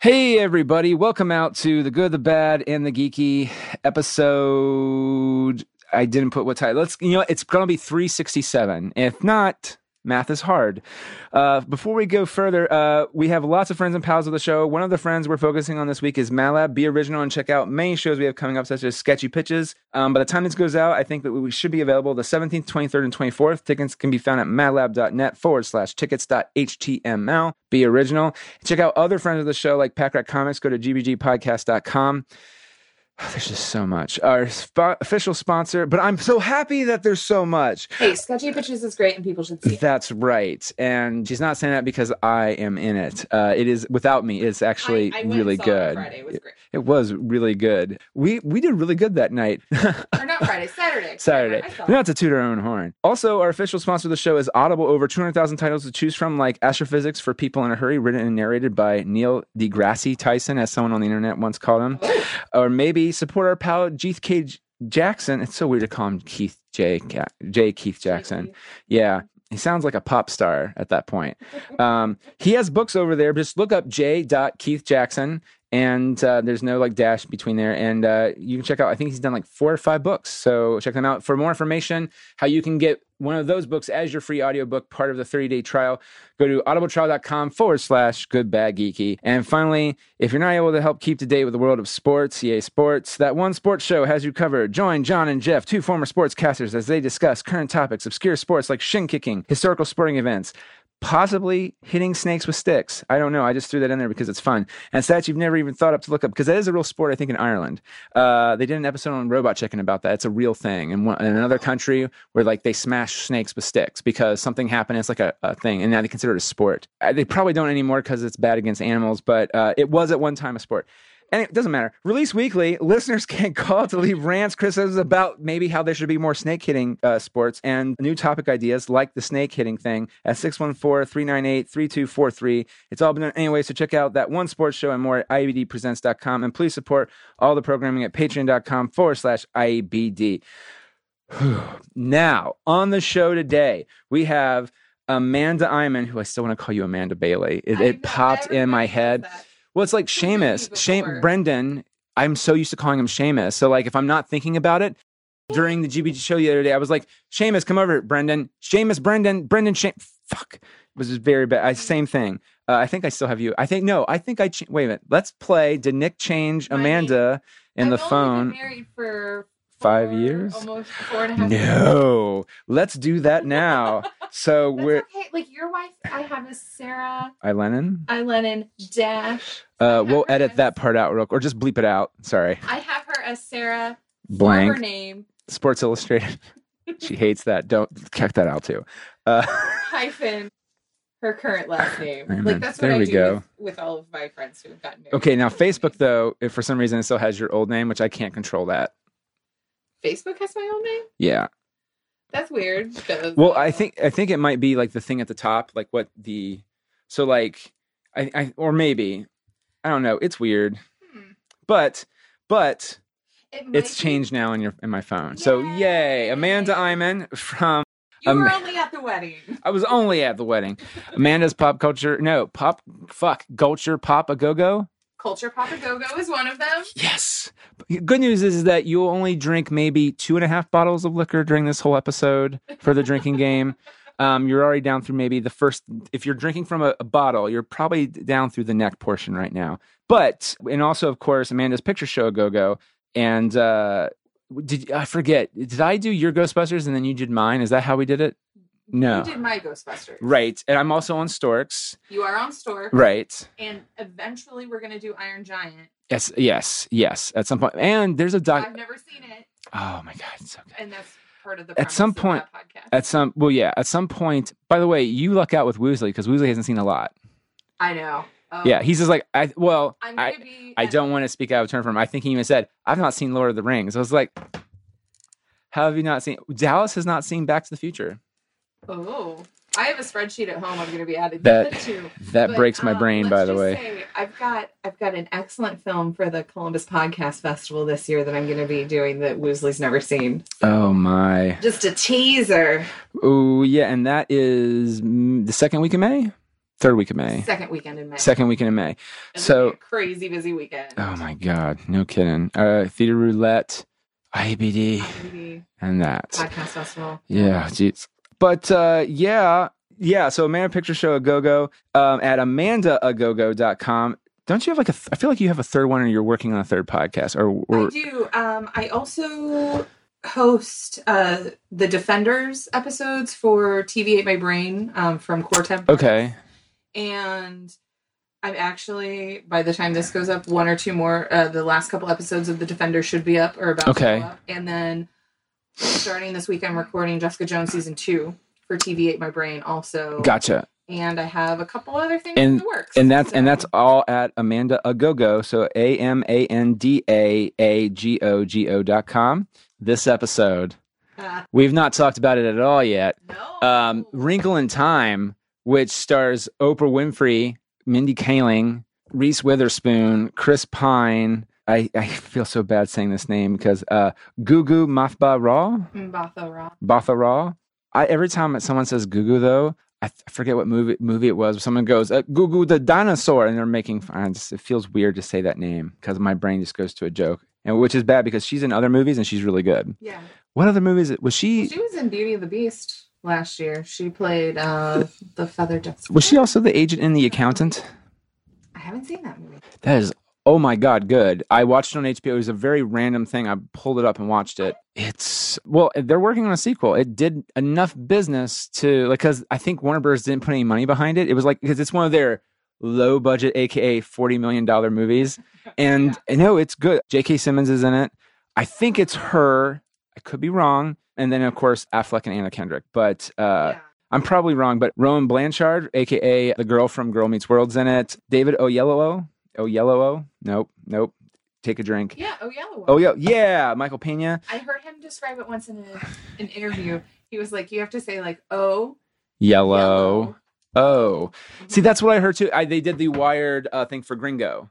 Hey, everybody. Welcome out to the good, the bad, and the geeky episode. I didn't put what title. Let's, you know, it's going to be 367. If not, math is hard. Uh, before we go further, uh, we have lots of friends and pals of the show. One of the friends we're focusing on this week is Mad Lab. Be original and check out many shows we have coming up, such as Sketchy Pitches. Um, by the time this goes out, I think that we should be available the 17th, 23rd, and 24th. Tickets can be found at madlab.net forward slash tickets.html. Be original. Check out other friends of the show like Packrat Comics. Go to gbgpodcast.com. There's just so much. Our sp- official sponsor, but I'm so happy that there's so much. Hey, Sketchy Pitches is great and people should see it. That's right. And she's not saying that because I am in it. Uh, it is without me. It's actually I, I really it good. Friday. It was great. It was really good. We we did really good that night. Or not Friday, Saturday. Saturday. Not to toot our own horn. Also, our official sponsor of the show is Audible. Over 200,000 titles to choose from, like Astrophysics for People in a Hurry, written and narrated by Neil deGrasse Tyson, as someone on the internet once called him. Oh. Or maybe support our pal Keith K. Jackson. It's so weird to call him Keith J. J. Keith Jackson. Yeah. He sounds like a pop star at that point. Um, he has books over there. Just look up J. Keith Jackson, and uh, there's no like dash between there. And uh, you can check out. I think he's done like four or five books. So check them out for more information. How you can get one of those books as your free audiobook, part of the 30 day trial. Go to audibletrial.com forward slash good bad geeky. And finally, if you're not able to help keep to date with the world of sports, EA Sports, that one sports show has you covered. Join John and Jeff, two former sportscasters, as they discuss current topics, obscure sports like shin kicking, historical sporting events, possibly hitting snakes with sticks. I don't know. I just threw that in there because it's fun. And stats you've never even thought up to look up because that is a real sport, I think, in Ireland. Uh, they did an episode on Robot Chicken about that. It's a real thing. And in, in another country where like they smash snakes with sticks because something happened. It's like a, a thing. And now they consider it a sport. Uh, they probably don't anymore because it's bad against animals, but uh, it was at one time a sport. And it doesn't matter. Release weekly, listeners can call to leave rants, criticisms about maybe how there should be more snake hitting uh, sports and new topic ideas like the snake hitting thing at 614 398 3243. It's all been done anyway, so check out that one sports show and more at IEBDpresents.com. And please support all the programming at patreon.com forward slash IEBD. now, on the show today, we have Amanda Iman, who I still want to call you Amanda Bailey. It, it popped in my head. that. Well, it's like Seamus. Shame? Brendan. I'm so used to calling him Seamus. So like if I'm not thinking about it during the GBG show the other day, I was like, Seamus, come over, Brendan. Seamus, Brendan, Brendan, Shame. Fuck. It was very bad. I, same thing. Uh, I think I still have you. I think no. I think I. Ch- wait a minute. Let's play. Did Nick change Amanda in the phone? Been married for Five four- years? almost four and a half. years. No. Let's do that now. So we're okay. Like your wife, I have a Sarah I Lennon. I Lennon dash. Uh, we'll edit as- that part out real, quick or just bleep it out. Sorry. I have her as Sarah. Blank. Former name Sports Illustrated. she hates that. Don't check that out too. Uh, hyphen her current last name. Amen. Like that's what There I we do go. With, with all of my friends who have gotten married. okay, now Facebook though, if for some reason it still has your old name, which I can't control that. Facebook has my own name. Yeah. That's weird. Well, I think I think it might be like the thing at the top, like what the so like I, I or maybe I don't know. It's weird, hmm, but but it it's be- changed now in your in my phone. So yay, Yay. Amanda Iman from You were only at the wedding. I was only at the wedding. Amanda's pop culture, no pop, fuck culture pop a go go. Culture Papa Go Go is one of them. Yes. Good news is that you'll only drink maybe two and a half bottles of liquor during this whole episode for the drinking game. Um, you're already down through maybe the first. If you're drinking from a, a bottle, you're probably down through the neck portion right now. But and also, of course, Amanda's picture show go go. And uh, did I forget? Did I do your Ghostbusters and then you did mine? Is that how we did it? No. You did my Ghostbusters. Right. And I'm also on Storks. You are on Stork. Right. And eventually we're going to do Iron Giant. Yes. Yes. Yes. At some point. And there's a doc. I've never seen it. Oh my god, it's so good. And that's part of the At some point- that podcast. At some, well, yeah. At some point, by the way, you luck out with Woosley because Woosley hasn't seen a lot. I know. Oh, Yeah, he's just like, I. Well, to be. I don't want to speak out of turn for him. I think he even said, "I've not seen Lord of the Rings." I was like, "How have you not seen?" Dallas has not seen Back to the Future. Oh. I have a spreadsheet at home. I'm going to be adding That- that to. That But, breaks my um, brain, by the way. say, I've got I've got an excellent film for the Columbus Podcast Festival this year that I'm going to be doing that Woosley's never seen. Oh my. Just a teaser. Oh yeah, and that is the second week of May. third week of May, Second weekend in May. second weekend in May. It's so- crazy busy weekend. Oh my god, no kidding. Uh, theater roulette, IBD, Maybe and that. podcast festival. Yeah, jeez. But uh, yeah, yeah. So Amanda Picture Show a go go um, at amandaagogo.com. Don't you have like a? Th- I feel like you have a third one, or you're working on a third podcast, or, I do. Um, I also host uh, the Defenders episodes for TV Ate My Brain um, from Core Temp. okay, And I'm actually, by the time this goes up, one or two more. Uh, the last couple episodes of the Defenders should be up or about Okay. to go up. And then starting this week, I'm recording Jessica Jones season two for TV Ate My Brain also. gotcha. And I have a couple other things And- in the works. And that's and that's all at Amanda Agogo. So A M A N D A A G O G O dot com. This episode, Uh, we've not talked about it at all yet. no. um, Wrinkle in Time, which stars Oprah Winfrey, Mindy Kaling, Reese Witherspoon, Chris Pine. I, I feel so bad saying this name because uh, Gugu Mathba Raw, Raw. Batha Raw. I, every time someone says Gugu, though, I, th- I forget what movie movie it was. Someone goes uh, Gugu the dinosaur, and they're making fun. It just- It feels weird to say that name because my brain just goes to a joke, and which is bad because she's in other movies and she's really good. Yeah. What other movies was she? She was in Beauty and the Beast last year. She played uh, the Feather Duster. Was she also the agent in The Accountant? I haven't seen that movie. That is, oh my god, good. I watched it on HBO. It was a very random thing. I pulled it up and watched it. It's well, they're working on a sequel. It did enough business to like because I think Warner Bros. didn't put any money behind it. It was like because it's one of their low budget, aka forty million dollar movies, and no, it's good. J.K. Simmons is in it. I think it's her. I could be wrong. And then of course Affleck and Anna Kendrick, but. uh yeah. I'm probably wrong, but Rowan Blanchard, aka the girl from Girl Meets World's in it. David Oyelowo, Oyelowo, nope, nope. Take a drink. Yeah, oh Yellow. Oh yeah, yeah. Michael Pena, I heard him describe it once in a, an interview. He was like, you have to say like, oh, yellow. Oh, see, Mhm. that's what I heard too. I, they did the Wired uh, thing for Gringo,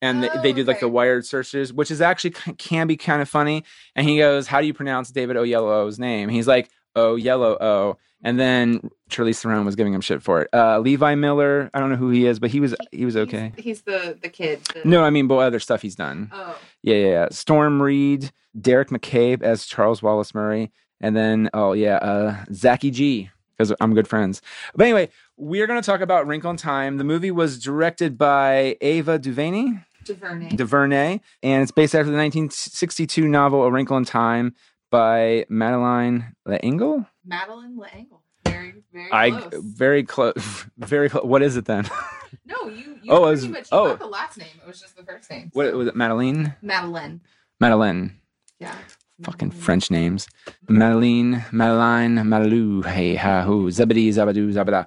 and they, Oh, they did like the. Wired searches, which is actually can be kind of funny. And he goes, "How do you pronounce David Oyelowo's name?" He's like, "Oh, yellow, oh." And then Charlize Theron was giving him shit for it. Uh, Levi Miller, I don't know who he is, but he was he was He's- okay. He's, the the kid. the- No, I mean, but other stuff he's done. Oh, Yeah, yeah, yeah. Storm Reed, Deric McCabe as Charles Wallace Murray, and then oh yeah, uh, Zachy G because I'm good friends. But anyway, we're gonna talk about Wrinkle in Time. The movie was directed by Ava DuVernay, DuVernay. DuVernay, and it's based after the 1962 novel A Wrinkle in Time by Madeline L'Engle. Madeline L'Engle. Very, very I close. very close, very close. What is it then? no, you. you Oh, pretty was- much, oh. got the last name. It was just the first name. What was it? Madeline, Madeline. Madeline. Yeah. Fucking Madeline. French names. Madeline, Madeline, Malaloo, hey, ha, hoo, zabadi, zabadoo, zabada.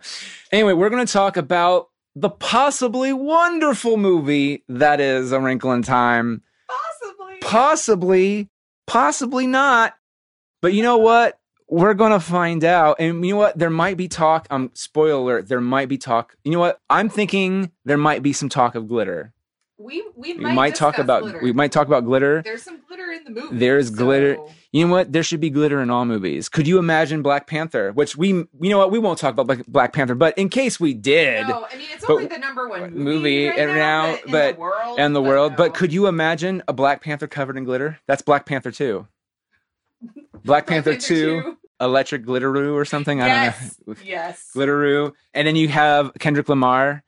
Anyway, we're going to talk about the possibly wonderful movie that is A Wrinkle in Time. Possibly. Possibly, possibly not. But you know what? We're going to find out. And you know what? There might be talk. Um, spoiler alert, there might be talk. You know what? I'm thinking there might be some talk of glitter. we we We might, might talk about glitter. we might talk about glitter. There's some glitter in the movie. There's glitter. You know what? There should be glitter in all movies. Could you imagine Black Panther? Which we, you know what? We won't talk about Black- Panther, but in case we did, No, I mean it's But- only the number one movie, movie right and now, now- but, in but- the world, and the world. no. But could you imagine a Black Panther covered in glitter? That's Black Panther two. Black Panther two, Electric Glitteroo or something. I Yes, don't know. yes. Glitteroo, and then you have Kendrick Lamar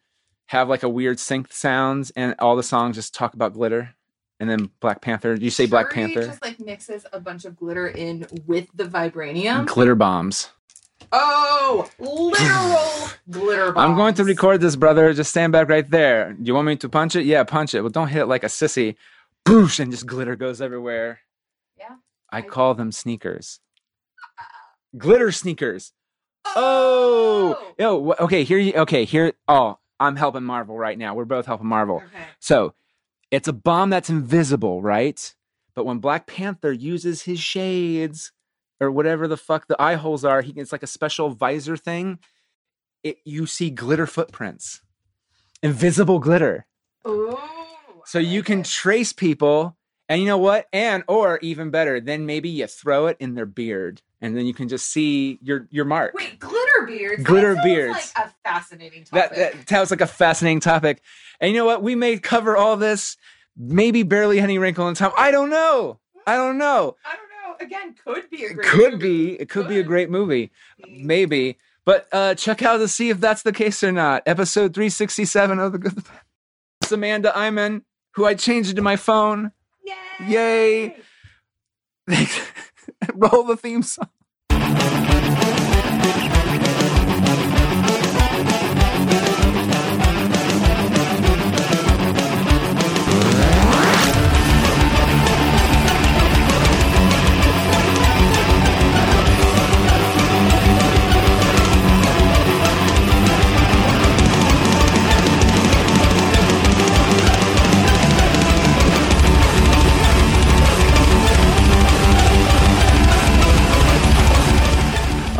have like a weird synth sounds, and all the songs just talk about glitter. And then Black Panther. You say Black Shuri Panther. just like mixes a bunch of glitter in with the vibranium. Glitter bombs. Oh, literal glitter bombs. I'm going to record this, brother. Just stand back right there. Do you want me to punch it? Yeah, punch it. Well, don't hit it like a sissy. Boosh, and just glitter goes everywhere. Yeah. I I- call them sneakers. Glitter sneakers. Oh, oh! yo. Okay, here. You, okay, here. Oh, I'm helping Marvel right now. We're both helping Marvel. Okay. So, it's a bomb that's invisible, right? But when Black Panther uses his shades or whatever the fuck the eye holes are, he it's like a special visor thing. It you see glitter footprints, invisible glitter. Ooh. So you can trace people, And you know what? And or even better, then maybe you throw it in their beard, and then you can just see your your mark. Wait, glitter beards. Glitter that beards. Like a fascinating that, topic. that sounds like a fascinating topic. And you know what? We may cover all this, maybe barely any wrinkle in time. I don't know. I don't know. I don't know. Again, could be a great. Could movie. be. It could be a great movie. Maybe. But uh, check out to see if that's the case or not. Episode 367 of The Good, the. It's Amanda Iman, who I changed into my phone. Yay! Yay. Roll the theme song.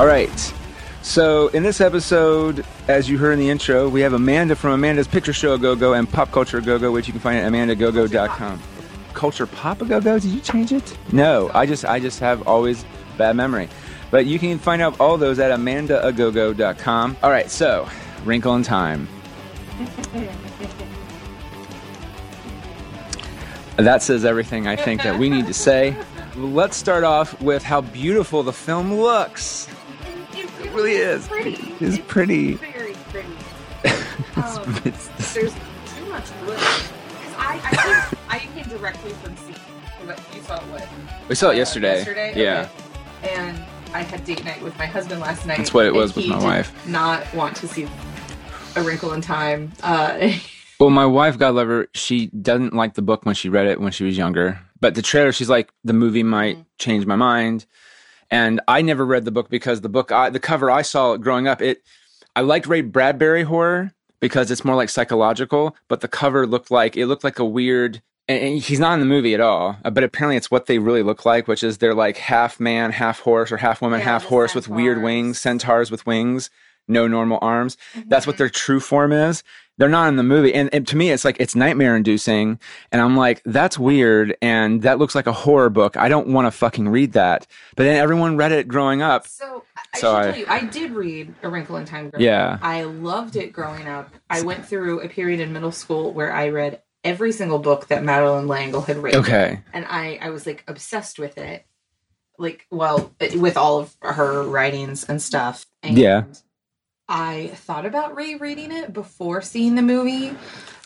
All right. So, in this episode, as you heard in the intro, we have Amanda from Amanda's Picture Show Go Go and Pop Culture Go Go, which you can find at amandagogo.com. Culture Pop Go Go? Did you change it? No, I just I just have always bad memory. But you can find out all those at amandaagogo.com. All right, so Wrinkle in Time. That says everything I think that we need to say. Let's start off with how beautiful the film looks. It really is. Pretty. It's pretty. Very pretty. Um, It's- there's too much glitter. 'Cause I, I, came, I came directly from seeing. what- You saw what? we saw it uh, yesterday. Yesterday. Yeah. Okay. And I had date night with my husband last night. That's what it and was with he my did wife. Not want to see A Wrinkle in Time. Uh, Well, my wife, God love her, she doesn't like the book when she read it when she was younger. But the trailer, she's like, the movie might Mhm. change my mind. And I never read the book because the book, I, the cover I saw growing up, it, I liked Ray Bradbury horror because it's more like psychological. But the cover looked like it looked like a weird. And he's not in the movie at all, uh, but apparently it's what they really look like, which is they're like half man, half horse, or half woman, Yeah, half horse with weird wings, centaurs with wings, no normal arms. That's what Mhm. their true form is. They're not in the movie. And, and to me, it's like, it's nightmare inducing. And I'm like, that's weird. And that looks like a horror book. I don't want to fucking read that. But then everyone read it growing up. So I- So should I- tell you, I did read A Wrinkle in Time. Yeah. up. I loved it growing up. I went through a period in middle school where I read every single book that Madeline L'Engle had written. Okay. and I I was like obsessed with it, like well with all of her writings and stuff. And Yeah. I thought about rereading it before seeing the movie,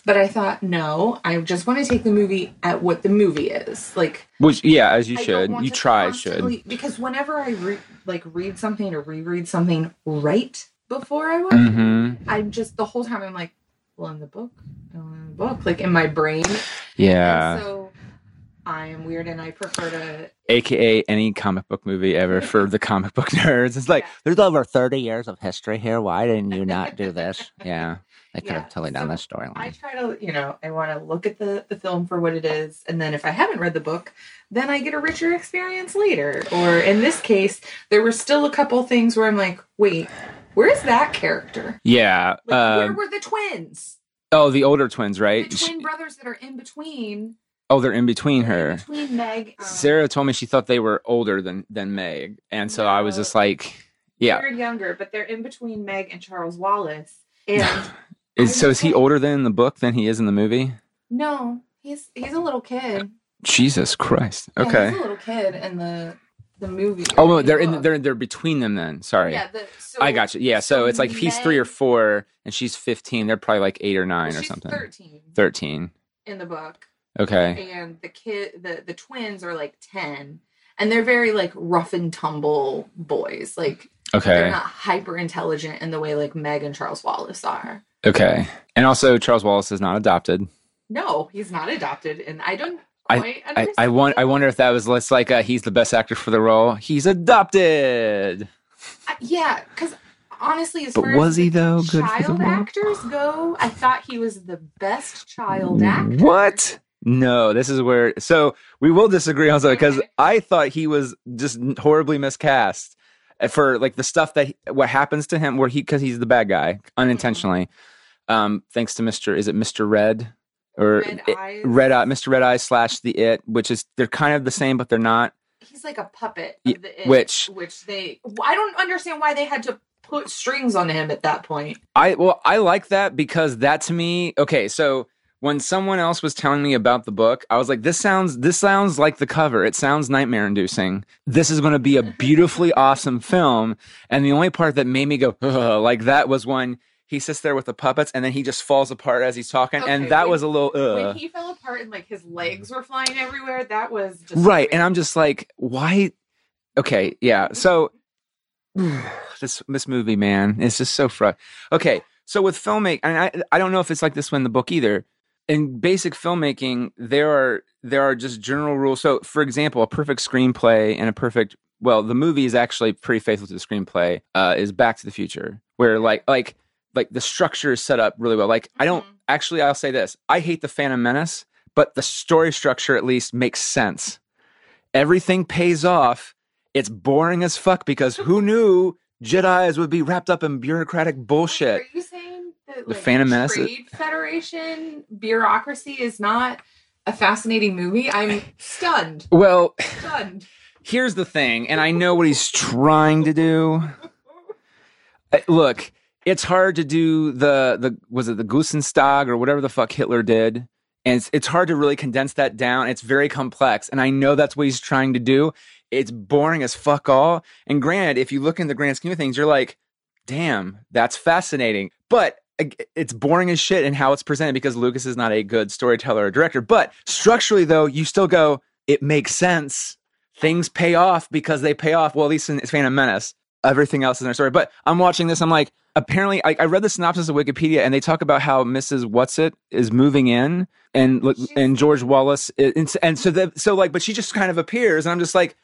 but I thought no, I just want to take the movie at what the movie is. Like Which, yeah, as you I should. You try, should. because whenever I re- like read something or reread something right before I watch it, hmm I'm just the whole time I'm like, well, in the book, well, in the book, like in my brain. Yeah. And so I am weird, and I prefer to AKA any comic book movie ever for the comic book nerds. It's like, Yeah. there's over 30 years of history here. Why didn't you not do this? Yeah. They could Yeah, have totally done so storyline. I try to, you know, I want to look at the the film for what it is, and then if I haven't read the book, then I get a richer experience later. Or in this case, there were still a couple things where I'm like, wait, where's that character? Yeah. Like, where Um, were the twins? oh, the older twins, right? The twin brothers that are in between. Oh, they're in between in her. between Meg. um, Sarah told me she thought they were older than than Meg, and so I was just like, yeah. They're younger, but they're in between Meg and Charles Wallace. And Is so is he older than in the book than he is in the movie? no, he's he's a little kid. Jesus Christ. Yeah, Okay. he's a little kid in the the movie. Oh, no, they're in they're they're between them then. Sorry. Yeah, the, so, I got you. Yeah, so, so it's like if he's three or four and she's fifteen, they're probably like eight or nine or something. Thirteen. in the book, Okay. and the kid, the the twins are like ten, and they're very like rough and tumble boys. Like okay, they're not hyper intelligent in the way like Meg and Charles Wallace are. Okay. And also Charles Wallace is not adopted. No, he's not adopted, and I don't I- I. I want I wonder if that was less like uh, he's the best actor for the role. He's adopted. I- yeah, because honestly, as But far was as he, though, good for the child role? actors go, I thought he was the best child actor. What? No, this is where. So we will disagree on something because Okay. I thought he was just horribly miscast uh, for like the stuff that he- what happens to him where he because he's the bad guy unintentionally. Um, thanks to Mister, is it Mister Red? or Red It- Eyes. Red Eye, Mr. Red Eye slash the It, which is they're kind of the same, but they're not. He's like a puppet of the it, which- which they. I don't understand why they had to put strings on him at that point. I well, I like that because that to me, okay, so when someone else was telling me about the book, I was like, this sounds this sounds like the cover. It sounds nightmare inducing. This is going to be a beautifully awesome film. And the only part that made me go like that was when he sits there with the puppets and then he just falls apart as he's talking, Okay, and that when- was a little when uh, he fell apart and like his legs were flying everywhere, that was just right. And I'm just like, why? Okay, yeah. So this this movie, man, it's just so fr. Okay, so with filmmaking, and I I don't know if it's like this one in the book either. In basic filmmaking, there are there are just general rules. So, for example, a perfect screenplay and a perfect well, the movie is actually pretty faithful to the screenplay. Uh, is Back to the Future, where like like like the structure is set up really well. Like I don't Mhm. actually, I'll say this: I hate the Phantom Menace, but the story structure at least makes sense. Everything pays off. It's boring as fuck because who knew Jedi's would be wrapped up in bureaucratic bullshit? Are you saying that The like, Phantom Menace Trade Federation bureaucracy is not a fascinating movie? I'm stunned. Well, Stunned. here's the thing, and I know what he's trying to do. Uh, Look, it's hard to do the the was it the Gusenstag or whatever the fuck Hitler did, and it's it's hard to really condense that down. It's very complex, and I know that's what he's trying to do. It's boring as fuck all. And granted, if you look in the grand scheme of things, you're like, damn, that's fascinating. But it's boring as shit in how it's presented because Lucas is not a good storyteller or director. But structurally, though, you still go, it makes sense. Things pay off because they pay off. Well, at least in Phantom Menace, everything else is in their story. But I'm watching this. I'm like, apparently, I, I read the synopsis of Wikipedia, and they talk about how Mrs. Whatsit is moving in, and and George Wallace, and, and so the, so like, but she just kind of appears, and I'm just like,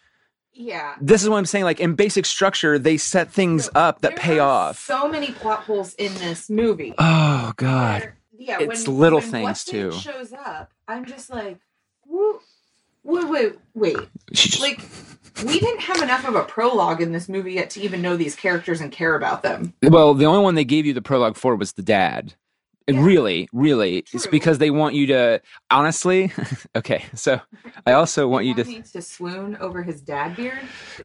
Yeah. this is what I'm saying. Like in basic structure, they set things up that pay off. So many plot holes in this movie. oh God. Where- yeah, It's when, little when things, It too. Shows up, I'm just like, wait, wait, wait. Just, Like, we didn't have enough of a prologue in this movie yet to even know these characters and care about them. well, the only one they gave you the prologue for was the dad. Yeah. Really, really, it's because they want you to. Honestly, okay. So I also want you to, me to swoon over his dad beard,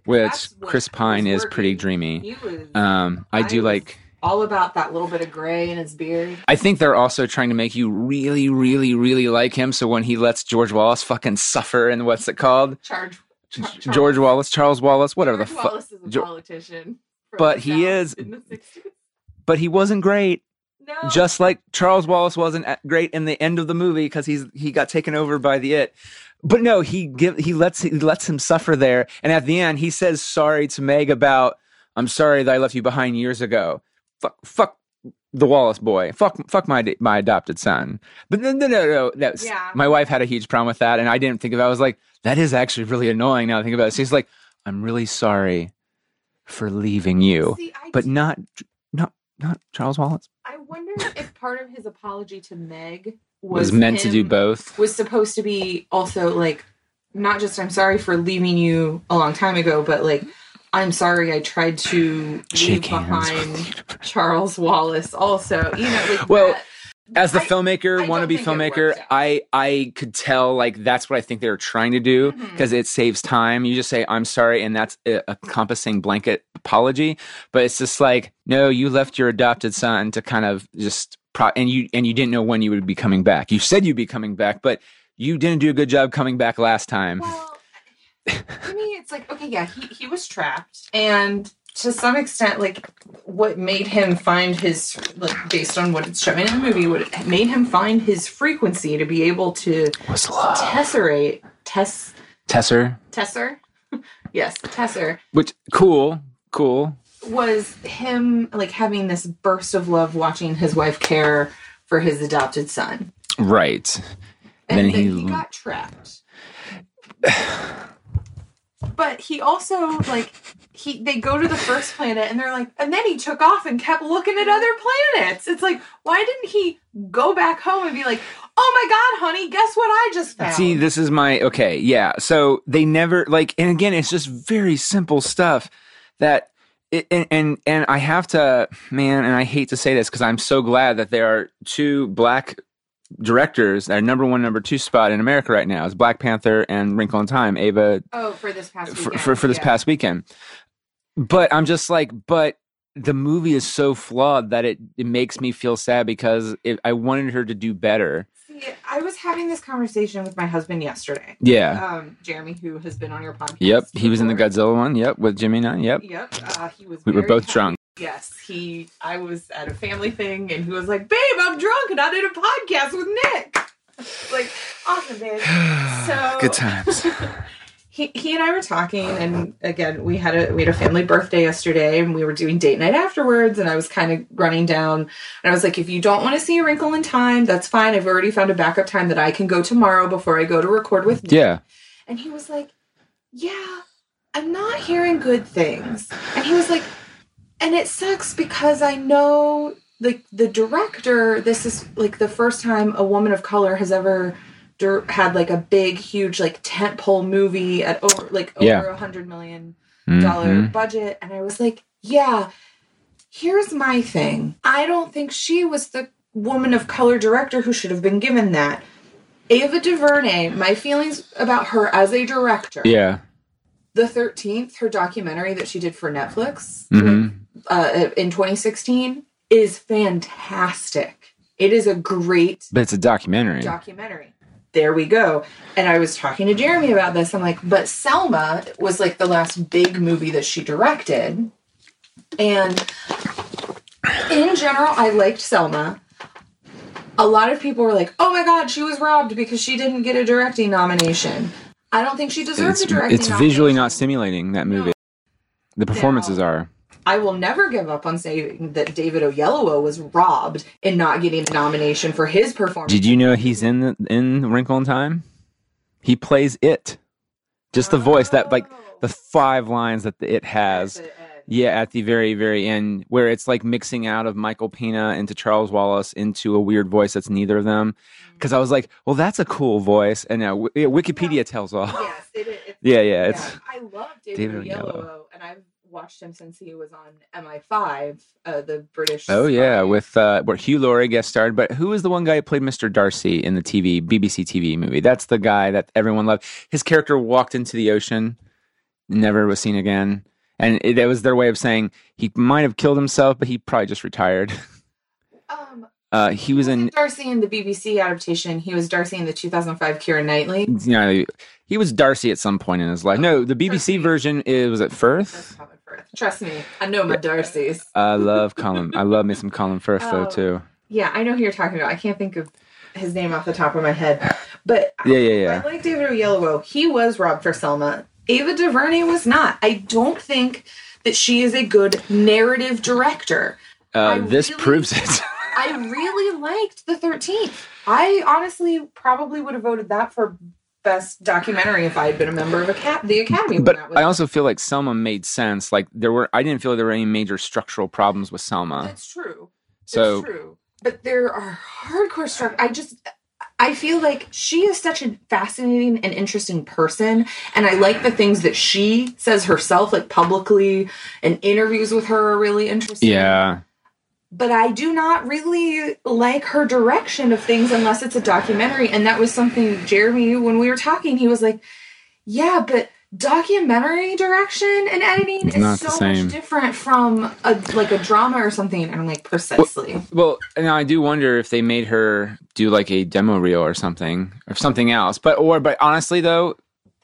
which Chris Pine is pretty dreamy. Was Um, I I do like. all about that little bit of gray in his beard. I think they're also trying to make you really, really, really like him. So when he lets George Wallace fucking suffer and what's it called? Charge. Char- Charles- George Wallace, Charles Wallace, whatever George the fuck. Wallace is a politician. But he is- in the 60s. But he wasn't great. No, just like Charles Wallace wasn't great in the end of the movie because he's he got taken over by the it. But no, he give he lets he lets him suffer there, and at the end he says sorry to Meg about I'm sorry that I left you behind years ago. Fuck, fuck the Wallace boy. Fuck, fuck my my adopted son. But no, no, no, no. That's Yeah. my wife had a huge problem with that, and I didn't think of. it. I was like, that is actually really annoying. Now I think about it. She's like, I'm really sorry for leaving you, See, but not not not Charles Wallace. I wonder if part of his apology to Meg Was, was, meant to do both. Was supposed to be also like not just I'm sorry for leaving you a long time ago, but like I'm sorry I tried to Shake leave behind Charles Wallace also. You know, like Well, that- as the I- filmmaker, I wannabe don't think it filmmaker. I I could tell like that's what I think they were trying to do mm-hmm. because it saves time. You just say I'm sorry, and that's a a encompassing blanket apology. But it's just like no, you left your adopted son to kind of just pro- and you and you didn't know when you would be coming back. You said you'd be coming back, but you didn't do a good job coming back last time. Well, to me, it's like okay, yeah, he he was trapped, and to some extent, like what made him find his like based on what it's showing in the movie, what made him find his frequency to be able to Was love tesserate, tess, Tesser? tesser, yes, tesser Which cool, cool. was him like having this burst of love watching his wife care for his adopted son, Right. and Then then, he- he got trapped. But he also like he they go to the first planet and they're like and then he took off and kept looking at other planets. It's like why didn't he go back home and be like, "Oh my god, honey, guess what I just found?" See, this is my okay, yeah. So they never like, and again, it's just very simple stuff that, it, and and and I have to, man, and I hate to say this because I'm so glad that there are two black directors, our number one, number two spot in America right now is Black Panther and Wrinkle in Time. Ava Oh, for this past for, for, for this yeah. past weekend. But I'm just like, but the movie is so flawed that it, it makes me feel sad because it, I wanted her to do better. See, I was having this conversation with my husband yesterday. Yeah. Um, Jeremy, who has been on your podcast. Yep. He was in the. Godzilla one. Yep. With Jimmy Nunn. Yep. Yep. Uh, he was. We were both happy. drunk. Yes, he. I was at a family thing, and he was like, "Babe, I'm drunk, and I did a podcast with Nick." like, awesome, babe. So Good times. he he and I were talking, and again, we had a we had a family birthday yesterday, and we were doing date night afterwards. And I was kind of running down, and I was like, "If you don't want to see a Wrinkle in Time, that's fine. I've already found a backup time that I can go tomorrow before I go to record with." Nick." Yeah. And he was like, Yeah, I'm not hearing good things. And he was like, And it sucks because I know like the director, this is like the first time a woman of color has ever dir- had like a big, huge, like tentpole movie at over like over a hundred million dollar Mhm. budget. And I was like, Yeah, here's my thing. I don't think she was the woman of color director who should have been given that. Ava DuVernay, my feelings about her as a director. Yeah. The 13th, her documentary that she did for Netflix hmm uh, in 2016, is fantastic. It is a great But it's a documentary. documentary. There we go. And I was talking to Jeremy about this. I'm like, but Selma was like the last big movie that she directed. And in general, I liked Selma. A lot of people were like, oh my God, she was robbed because she didn't get a directing nomination. I don't think she deserves it's a directing it's visually not stimulating, that movie. The performances No. are. I will never give up on saying that David Oyelowo was robbed in not getting a nomination for his performance. Did you know he's in the, in Wrinkle in Time? He plays it. Just the voice that like the five lines that the it has. Yeah, at the very, very end, where it's like mixing out of Michael Pena into Charles Wallace into a weird voice that's neither of them. Because I was like, well, that's a cool voice, and uh, Wi- yeah, Wikipedia tells all. Yes, it is. It's, Yeah, yeah, it's I love David, David Oyelowo, Oyelowo. and I've watched him since he was on MI5, uh, the British. oh yeah, with uh, where Hugh Laurie guest starred. But who was the one guy who played Mr. Darcy in the TV BBC TV movie? That's the guy that everyone loved. His character walked into the ocean, never was seen again, and it, it was their way of saying he might have killed himself, but he probably just retired. Um, Uh, he was in Darcy in the BBC adaptation. He was Darcy in the 2005 Keira Knightley. you know, he was Darcy at some point in his life. No, the BBC version is was That's Firth. Firth. Trust me, I know my Darcys. I love Colin. I love me some Colin Firth though Oh. too. Yeah, I know who you're talking about. I can't think of his name off the top of my head, but Yeah, yeah, yeah. I like David Oyelowo. He was robbed for Selma. Ava DuVernay was not. I don't think that she is a good narrative director. Uh, this really- proves it. I really liked the 13th. I honestly probably would have voted that for best documentary if I had been a member of the Academy. but I also feel like Selma made sense. Like there were, I didn't feel like there were any major structural problems with Selma. That's true. So That's true. But there are hardcore struck. I just I feel like she is such a fascinating and interesting person, and I like the things that she says herself, like publicly, and interviews with her are really interesting. yeah, But I do not really like her direction of things unless it's a documentary, and that was something Jeremy, when we were talking, he was like, "Yeah, but." Documentary direction and editing It's is not the so same. much different from a like a drama or something. And I'm like, precisely. Well, and I do wonder if they made her do like a demo reel or something, or something else. But or but honestly though,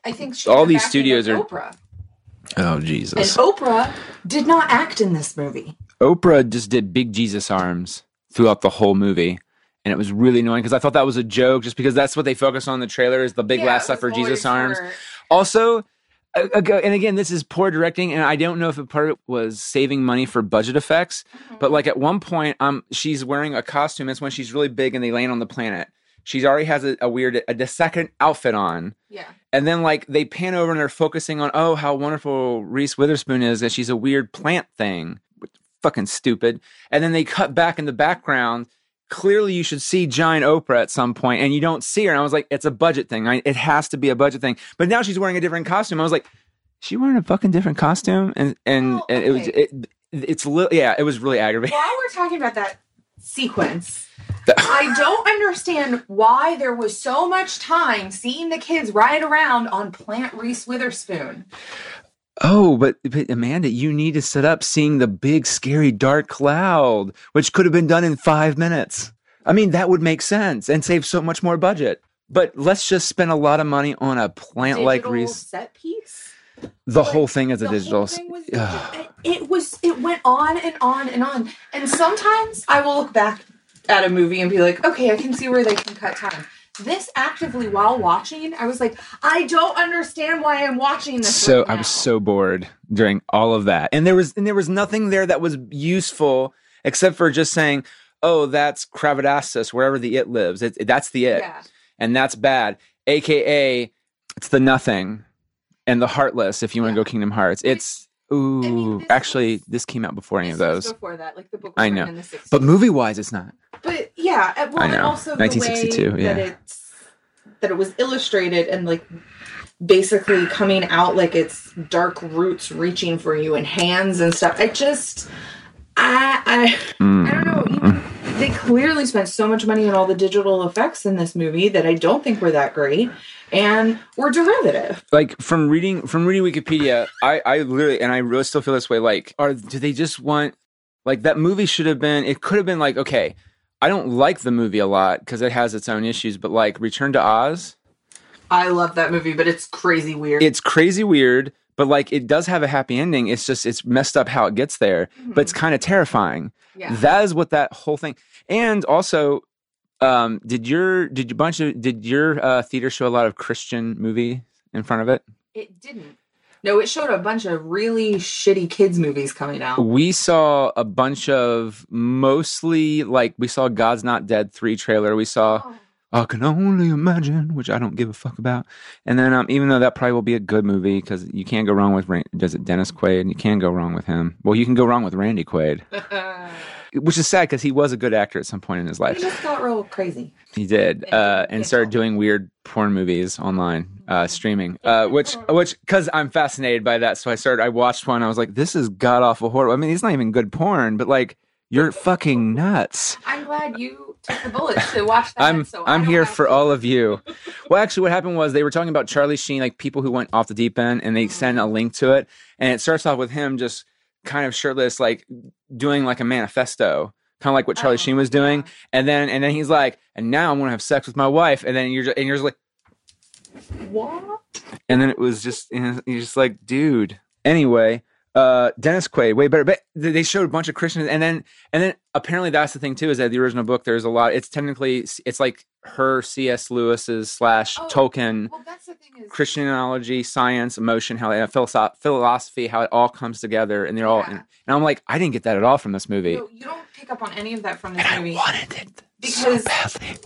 I think she All these studios in are- Oprah, oh Jesus! and Jesus, Oprah did not act in this movie. Oprah just did big Jesus arms throughout the whole movie. And it was really annoying because I thought that was a joke, just because that's what they focus on in the trailer is the big Yeah, last supper Jesus arms. Also, and again, this is poor directing, and I don't know if a part of it was saving money for budget effects, but like at one point, um, she's wearing a costume. It's when she's really big and they land on the planet. She's already has a, a weird, a, second outfit on, yeah, and then like they pan over and they're focusing on, oh, how wonderful Reese Witherspoon is, that she's a weird plant thing, fucking stupid. And then they cut back in the background. Clearly, you should see giant Oprah at some point, and you don't see her. And I was like, it's a budget thing. I, it has to be a budget thing. But now she's wearing a different costume. I was like, she wearing a fucking different costume, and and, oh, Well, and it was okay. it, it's li- yeah, it was really aggravating. while we're talking about that, sequence. I don't understand why there was so much time seeing the kids ride around on Plant Reese Witherspoon. Oh, but, but Amanda, you need to set up seeing the big, scary, dark cloud, which could have been done in five minutes. I mean, that would make sense and save so much more budget. But let's just spend a lot of money on a plant like Digital Reese. set piece. The like, whole thing is a digital. was digital. It was. It went on and on and on. And sometimes I will look back at a movie and be like, okay, I can see where they can cut time. This actively while watching, I was like, I don't understand why I'm watching this. so right I was so bored during all of that, and there was and there was nothing there that was useful except for just saying, "Oh, that's Kravadassus, wherever the it lives. It, that's the it, Yeah. and that's bad." AKA, it's the nothing and the heartless. If you want to Yeah. go Kingdom Hearts, it's ooh. mean, this actually, was- this came out before any of those, Before that, like the book I know. in the 60s. but movie wise, it's not. But yeah, uh, well, I and know. also the 1962, way yeah. that it's that it was illustrated and like basically coming out like it's dark roots reaching for you and hands and stuff. I just, I, I, Mm. I don't know. Even, they clearly spent so much money on all the digital effects in this movie that I don't think were that great and were derivative. like from reading from reading Wikipedia, I I literally and I really still feel this way. Like, are do they just want like that movie should have been? It could have been like okay, I don't like the movie a lot because it has its own issues, but like Return to Oz, I love that movie, but it's crazy weird. it's crazy weird, but like it does have a happy ending. It's just it's messed up how it gets there, but it's kind of terrifying. yeah. That is what that whole thing. And also, um, did your did you bunch of did your uh, theater show a lot of Christian movie in front of it? It didn't. No, it showed a bunch of really shitty kids movies coming out. we saw a bunch of mostly like we saw God's Not Dead three trailer. We saw Oh. I Can Only Imagine, which I don't give a fuck about. And then um, even though that probably will be a good movie because you can't go wrong with Ran- does it Dennis Quaid? You can go wrong with him. Well, you can go wrong with Randy Quaid, which is sad because he was a good actor at some point in his life. he just got real crazy. He did, uh, and started doing weird porn movies online, uh, streaming. Uh, which, which, because I'm fascinated by that, so I started. I watched one. I was like, "This is god awful horror." I mean, it's not even good porn, but like, you're fucking nuts. I'm glad you the to watch that. I'm so I'm here for to. all of you. Well, actually, what happened was they were talking about Charlie Sheen, like people who went off the deep end, and they mm-hmm. send a link to it, and it starts off with him just kind of shirtless, like doing like a manifesto, kind of like what Charlie Oh, Sheen was doing, yeah. and then and then he's like, and now I'm gonna have sex with my wife, and then you're just, and you're just like. What? And then it was just you know, you're just like, dude. Anyway, uh, Dennis Quaid, way better. But they showed a bunch of Christians, and then and then apparently that's the thing too is that the original book there's a lot. It's technically it's like her C.S. Lewis's slash Oh, Tolkien Well, that's the thing is. Christianology, science, emotion, how philosoph- philosophy, how it all comes together, and they're all. Yeah. And, and I'm like, I didn't get that at all from this movie. No, you don't pick up on any of that from this and I wanted it Because- so badly.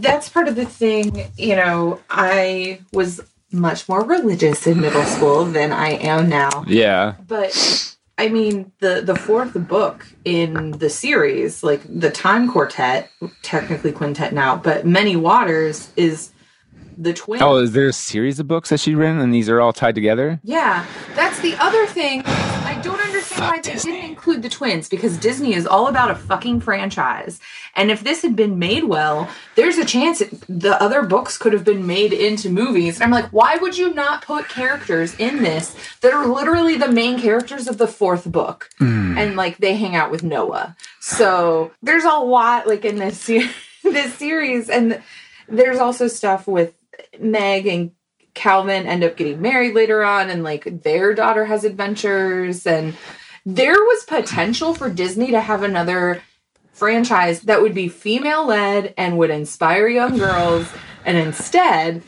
That's part of the thing. You know, I was much more religious in middle school than I am now. Yeah, But I mean, the the fourth book in the series, like the Time Quartet, technically quintet now, but Many Waters is the twin. Oh, is there a series of books that she's written, and these are all tied together? Yeah, that's the other thing. I don't understand why they Disney. didn't include the twins because Disney is all about a fucking franchise. And if this had been made well, there's a chance it, the other books could have been made into movies. And I'm like, why would you not put characters in this that are literally the main characters of the fourth book? Hmm. And like they hang out with Noah. So there's a lot like in this this series, and there's also stuff with Meg and Calvin end up getting married later on, and like their daughter has adventures, and there was potential for Disney to have another franchise that would be female led and would inspire young girls, and instead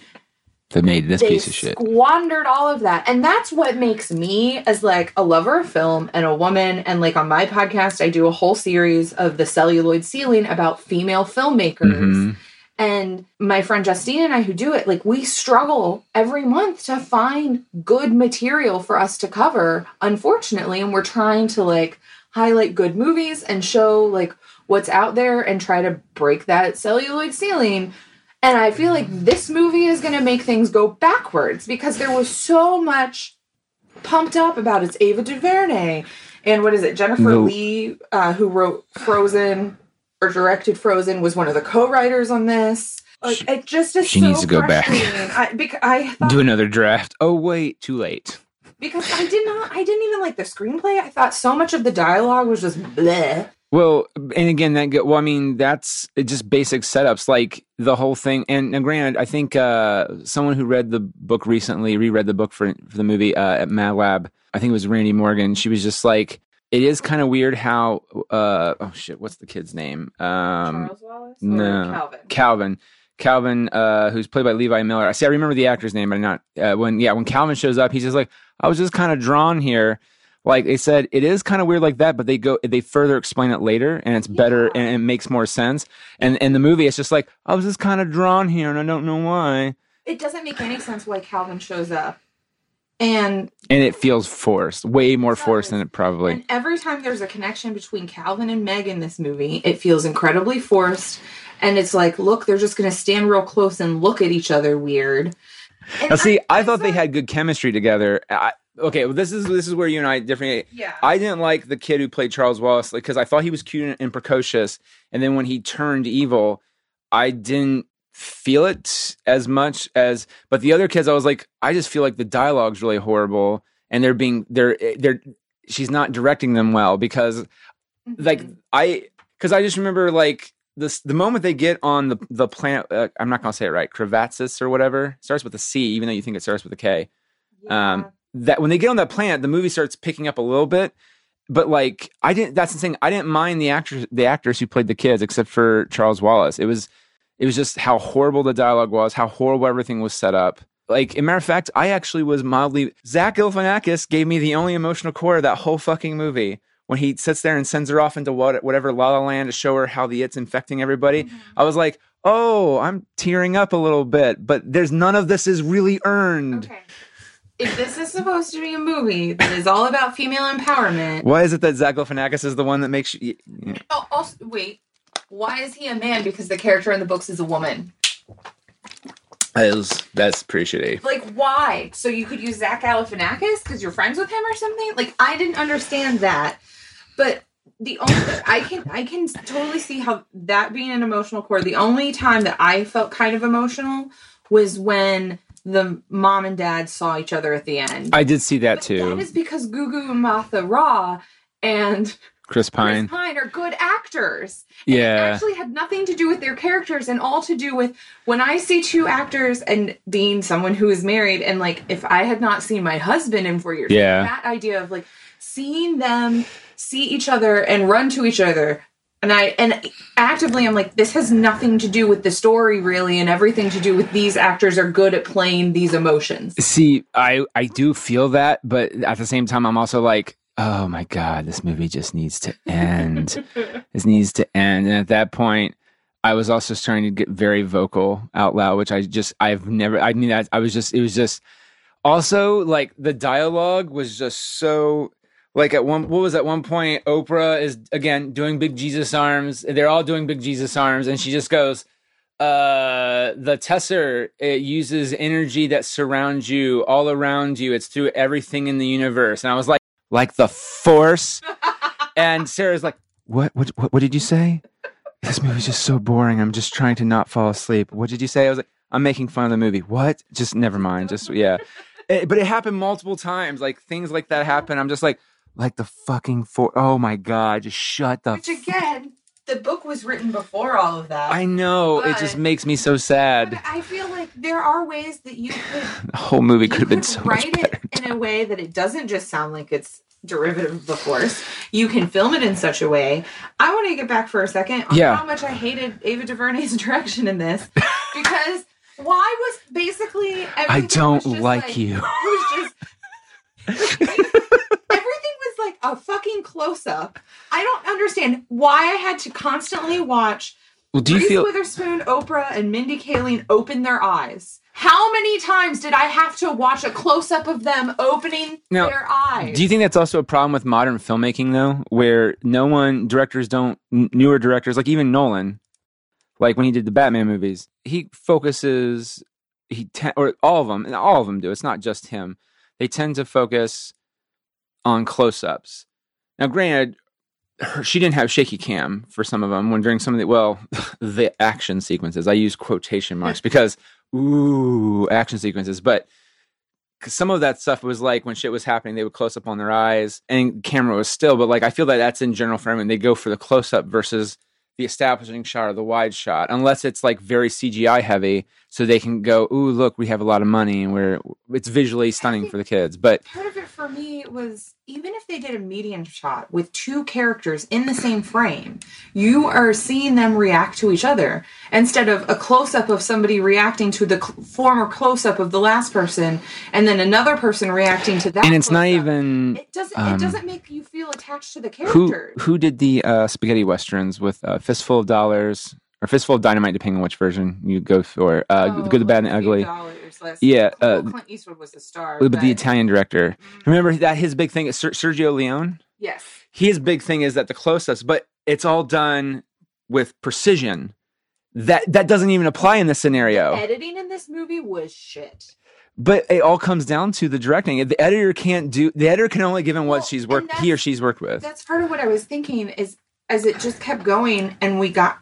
They made this they piece of shit. squandered all of that and that's what makes me as like a lover of film and a woman and like on my podcast i do a whole series of the celluloid ceiling about female filmmakers Mhm. And my friend justine and i who do it like we struggle every month to find good material for us to cover unfortunately and we're trying to like highlight good movies and show like what's out there and try to break that celluloid ceiling and I feel like this movie is going to make things go backwards because there was so much pumped up about it's Ava DuVernay and what is it, Jennifer No. Lee, uh, who wrote Frozen, or directed Frozen, was one of the co-writers on this. Like She- it just is she so needs to go back. I, because I thought, Do another draft. Oh wait, too late. because I did not, I didn't even like the screenplay. I thought so much of the dialogue was just bleh. Well, and again, that go, well, I mean, that's just basic setups, like the whole thing. And, and granted, I think uh, someone who read the book recently reread the book for for the movie uh, at Mad Lab. I think it was Randy Morgan. She was just like, it is kind of weird how. Uh, oh shit, what's the kid's name? Um, Charles Wallace no. Calvin? Calvin. Calvin, uh, who's played by Levi Miller. I see. I remember the actor's name, but I'm not uh, when. Yeah, when Calvin shows up, he's just like, I was just kind of drawn here. Like they said, it is kind of weird like that, but they go, they further explain it later, and it's better and it makes more sense. And in the movie, it's just like I was just kind of drawn here, and I don't know why, It doesn't make any sense why Calvin shows up. And and it feels forced, way more forced than it probably. And every time there's a connection between Calvin and Meg in this movie, it feels incredibly forced. And it's like, look, they're just going to stand real close and look at each other weird. And Now, see, I, I'm thought they had good chemistry together. I, okay, well, this is this is where you and I different. Yeah. I didn't like the kid who played Charles Wallace because I thought he was cute and precocious, and then when he turned evil, I didn't feel it as much as. But the other kids, I was like, I just feel like the dialogue's really horrible, and they're being they're they're she's not directing them well because like Mhm. I because I just remember like this the moment they get on the the planet. Uh, I'm not gonna say it right, Cravatzis or whatever starts with a C, even though you think it starts with a K um that when they get on that planet the movie starts picking up a little bit but like i didn't that's the thing i didn't mind the actors the actors who played the kids except for charles wallace it was it was just how horrible the dialogue was how horrible everything was set up like, a matter of fact, I actually was mildly. Zach Galifianakis gave me the only emotional core of that whole fucking movie when he sits there and sends her off into what, whatever La La Land to show her how the it's infecting everybody. Mm-hmm. I was like, oh, I'm tearing up a little bit, but there's none of this is really earned. Okay. If this is supposed to be a movie that is all about female empowerment, Why is it that Zach Galifianakis is the one that makes you? oh, also, wait, why is he a man? Because the character in the books is a woman. That is, that's pretty shitty. Like, why? So you could use Zach Galifianakis because you're friends with him or something? Like, I didn't understand that. But the only I can I can totally see how that being an emotional core. The only time that I felt kind of emotional was when the mom and dad saw each other at the end. I did see that But too. That is because Gugu Mbatha-Raw and Chris Pine. Chris Pine are good actors. It Yeah. actually had nothing to do with their characters and all to do with when I see two actors and being someone who is married and like if I had not seen my husband in four years, Yeah. that idea of like seeing them see each other and run to each other. And I and actively I'm like, this has nothing to do with the story really, and everything to do with these actors are good at playing these emotions. See, I I do feel that, but at the same time, I'm also like, oh my god, this movie just needs to end. this needs to end. And at that point, I was also starting to get very vocal out loud, which I just I've never. I mean, that I was just it was just also like the dialogue was just so like at one what was at one point Oprah is again doing big Jesus arms. They're all doing big Jesus arms, and she just goes uh the tesser it uses energy that surrounds you all around you it's through everything in the universe and i was like like the force. And sarah's like what what what, what did you say? This movie's just so boring. I'm just trying to not fall asleep. What did you say? I was like i'm making fun of the movie. What? Just never mind. Just yeah. It- but it happened multiple times. Like things like that happen. I'm just like like the fucking for oh my god just shut the Which again, the book was written before all of that. I know it just makes me so sad. I feel like there are ways that you could The whole movie could have been so much write better. it in a way that it doesn't just sound like it's derivative of the force. You can film it in such a way. I want to get back for a second on Yeah. how much I hated Ava DuVernay's direction in this because why was basically I don't just like, you. It was just like a fucking close up. I don't understand why I had to constantly watch Well, do you Reese feel? Witherspoon, Oprah, and Mindy Kaling open their eyes. How many times did I have to watch a close up of them opening Now, their eyes? Do you think that's also a problem with modern filmmaking, though, where no one directors don't newer directors like even Nolan, like when he did the Batman movies, he focuses he te- or all of them, and all of them do. It's not just him. They tend to focus on close ups. Now, granted, her, she didn't have shaky cam for some of them when during some of the well the action sequences. I use quotation marks because ooh action sequences. But 'cause some of that stuff was like when shit was happening they would close up on their eyes and camera was still but like i feel that that's in general framing they go for the close up versus the establishing shot or the wide shot unless it's like very cgi heavy so they can go ooh look we have a lot of money and we're it's visually stunning for the kids but Part of it for me was even if they did a medium shot with two characters in the same frame, you are seeing them react to each other instead of a close up of somebody reacting to the cl- former close up of the last person and then another person reacting to that. and it's not even It doesn't. um, it doesn't make you feel attached to the characters. who who did the uh, spaghetti westerns with a fistful of dollars or fistful of dynamite depending on which version you go for uh, Oh, the good the bad and the like a few ugly. Yeah, Well, uh, Clint Eastwood was the star. but the italian director Mhm. remember that his big thing is Ser- sergio leone Yes. his big thing is that the close-ups but it's all done with precision that that doesn't even apply in this scenario Editing in this movie was shit. but it all comes down to the directing the editor can't do the editor can only give him what Well, she's worked he or she's worked with That's part of what I was thinking is as it just kept going and we got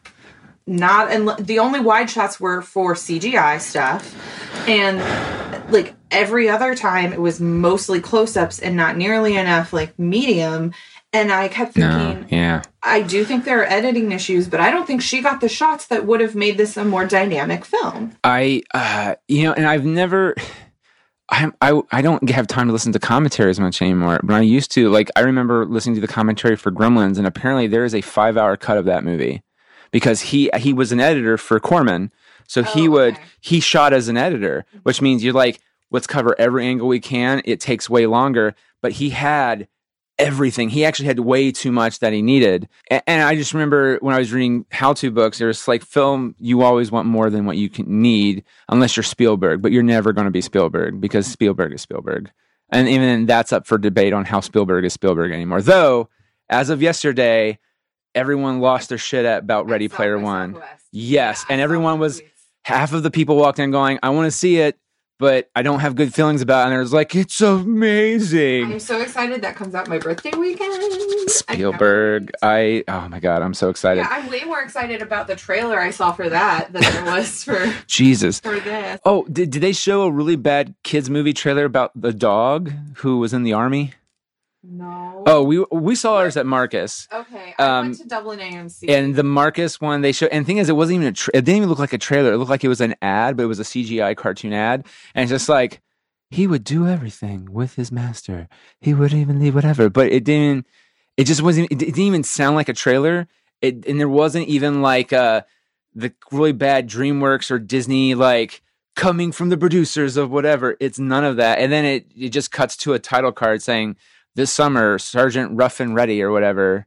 not and the only wide shots were for CGI stuff and like every other time it was mostly close-ups and not nearly enough like medium and I kept no thinking yeah I do think there are editing issues but I don't think she got the shots that would have made this a more dynamic film. I, uh, you know, and I've never, I, I, I don't have time to listen to commentary as much anymore. But I used to, like, I remember listening to the commentary for Gremlins, and apparently there is a five-hour cut of that movie because he he was an editor for Corman, so he Oh, would okay. he shot as an editor, mm-hmm. which means you're like, let's cover every angle we can. It takes way longer, but he had everything. He actually had way too much that he needed. A- And, I just remember when I was reading how-to books, there's like film. You always want more than what you can need, unless you're Spielberg. But you're never going to be Spielberg because mm-hmm. Spielberg is Spielberg. And even that's up for debate on how Spielberg is Spielberg anymore. Though, as of yesterday, everyone lost their shit at about Ready South Player by One. Southwest. Yes, I and everyone was half of the people walked in going, "I want to see it." But I don't have good feelings about it. And it was like, it's amazing. I'm so excited that comes out my birthday weekend. Spielberg. wait. I oh my god, I'm so excited. Yeah, I'm way more excited about the trailer I saw for that than I was for Jesus. for this. Oh, did, did they show a really bad kids movie trailer about the dog who was in the army? No. Oh, we we saw ours at Marcus. Okay. I um, went to Dublin AMC. And the Marcus one they showed, and the thing is, it wasn't even a. Tra- it didn't even look like a trailer. It looked like it was an ad, but it was a CGI cartoon ad, and it's just like he would do everything with his master. He would even leave whatever, but it didn't. It just wasn't. It didn't even sound like a trailer. It and there wasn't even like uh the really bad DreamWorks or Disney like coming from the producers of whatever. It's none of that, and then it it just cuts to a title card saying this summer Sergeant Rough and Ready or whatever.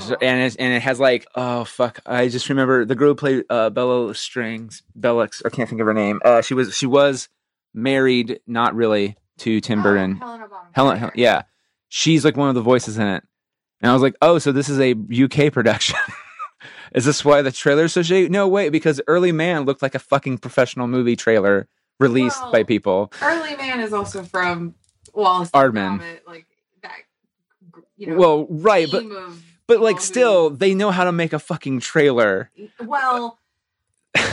So- Oh. and it, and it has like oh fuck. I just remember the girl who played uh, Bellatrix Bella I can't think of her name. Uh, she was she was married not really to Tim Oh, Burton. Helena Bonham Helen, yeah. She's like one of the voices in it. And I was like oh so this is a UK production. Is this why the trailer so shady no wait because Early Man looked like a fucking professional movie trailer released Well, by people. Early Man is also from Wallace Aardman. and like. You know. well right but of but like still they know how to make a fucking trailer well.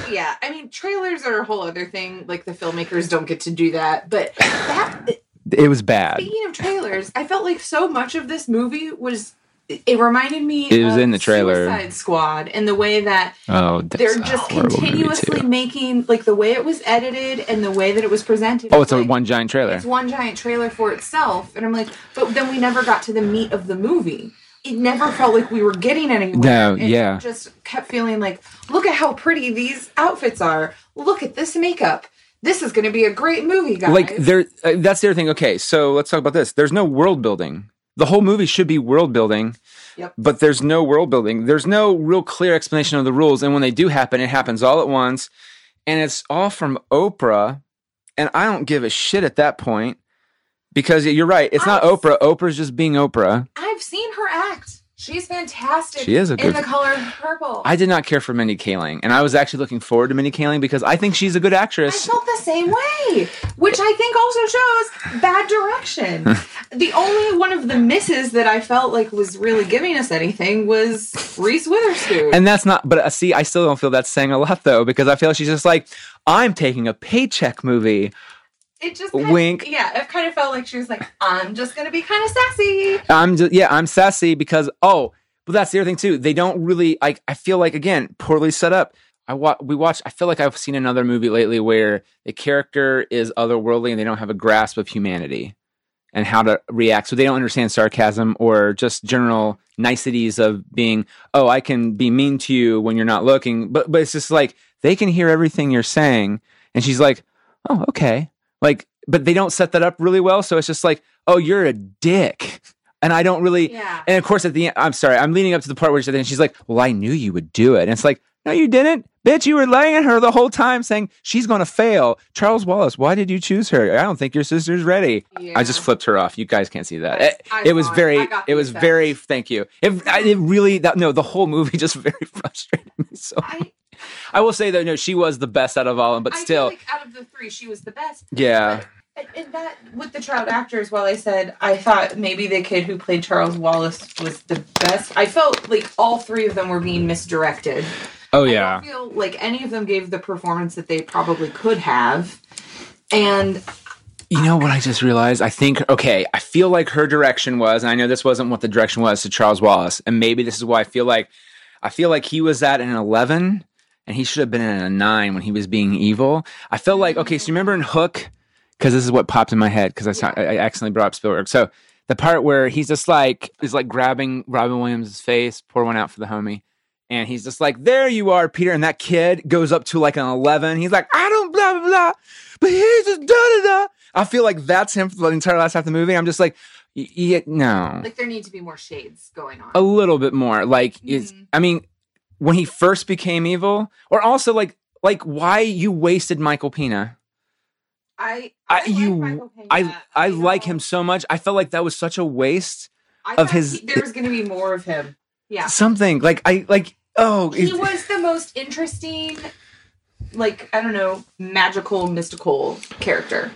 Yeah, I mean, trailers are a whole other thing. Like the filmmakers don't get to do that, but that it was bad Speaking of trailers, I felt like so much of this movie was. It reminded me. It was of in the trailer. Suicide Squad, and the way that oh they're just continuously making, like the way it was edited and the way that it was presented. Oh, it's a one giant trailer. It's one giant trailer for itself, and I'm like, but then we never got to the meat of the movie. It never felt like we were getting anywhere. No, It yeah. just kept feeling like, look at how pretty these outfits are. Look at this makeup. This is going to be a great movie, guys. Like there, uh, that's the other thing. Okay, so let's talk about this. There's no world building. The whole movie should be world building, Yep. but there's no world building. There's no real clear explanation of the rules, and when they do happen, it happens all at once, and it's all from Oprah, and I don't give a shit at that point because you're right. It's not I've- Oprah. Oprah's just being Oprah. I've seen her act. She's fantastic. She is a good in the color purple. I did not care for Mindy Kaling, and I was actually looking forward to Mindy Kaling because I think she's a good actress. I felt the same way, which I think also shows bad direction. the only one of the misses that I felt like was really giving us anything was Reese Witherspoon. And that's not, but uh, see, I still don't feel that's saying a lot though, because I feel she's just like, I'm taking a paycheck movie. It just kind Wink. Of, yeah, it kind of felt like she was like, I'm just gonna be kind of sassy. I'm just, yeah, I'm sassy because, oh, but that's the other thing too. They don't really, like, I feel like, again, poorly set up. I wa- we watch. I feel like I've seen another movie lately where the character is otherworldly and they don't have a grasp of humanity and how to react. So they don't understand sarcasm or just general niceties of being, oh, I can be mean to you when you're not looking. But, but it's just like, they can hear everything you're saying. And she's like, oh, okay. Like, but they don't set that up really well. So it's just like, oh, you're a dick. And I don't really, Yeah. and of course, at the end, I'm sorry, I'm leading up to the part where she's, and she's like, "Well, I knew you would do it." And it's like, "No, you didn't, bitch. You were laying at her the whole time, saying she's going to fail." Charles Wallace, why did you choose her? I don't think your sister's ready. I just flipped her off. You guys can't see that. I- It, I it was saw it. very, it was effect. very. Thank you. It, I- it really, that no, the whole movie just very frustrated me. So I, I will say though, no, she was the best out of all, of them, but I still, feel like out of the three, she was the best. yeah. And- And that with the child actors, while I said I thought maybe the kid who played Charles Wallace was the best, I felt like all three of them were being misdirected. Oh yeah. I don't feel like any of them gave the performance that they probably could have. And You know what I just realized? I think okay, I feel like her direction was, and I know this wasn't what the direction was to Charles Wallace, and maybe this is why I feel like I feel like he was at an eleven and he should have been in a nine when he was being evil. I felt like okay, so you remember in Hook, because this is what popped in my head because I, saw- I accidentally brought up Spielberg. So the part where he's just like is like grabbing Robin Williams' face, pour one out for the homie. And he's just like, there you are, Peter. And that kid goes up to like an 11. He's like, I don't blah, blah, blah. But here's just da, da, da. I feel like that's him for the entire last half of the movie. I'm just like, yeah, no. like there need to be more shades going on. A little bit more. Like, it's, Mhm. I mean, when he first became evil, or also like, like why you wasted Michael Pena. I, I, like you, Pena. I, I like know. him so much. I felt like that was such a waste. I of his- he- there was going to be more of him. Yeah, Something like I like. Oh, he it- was the most interesting, like I don't know, magical, mystical character.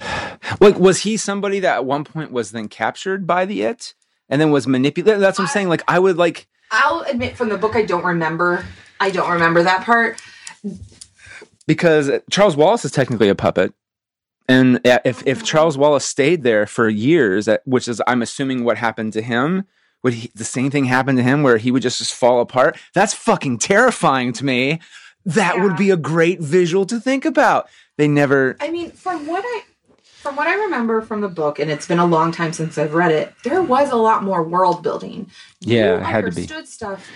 Like, was he somebody that at one point was then captured by the it and then was manipulated? That's what I'm saying. Like, I would like, I'll admit from the book, I don't remember. I don't remember that part. because Charles Wallace is technically a puppet. And if, if Charles Wallace stayed there for years, which is, I'm assuming what happened to him, would he, the same thing happen to him where he would just, just fall apart? That's fucking terrifying to me. That would be a great visual to think about. They never, I mean, from what I from what I remember from the book, and it's been a long time since I've read it, there was a lot more world building. Yeah, you it had to be. understood stuff,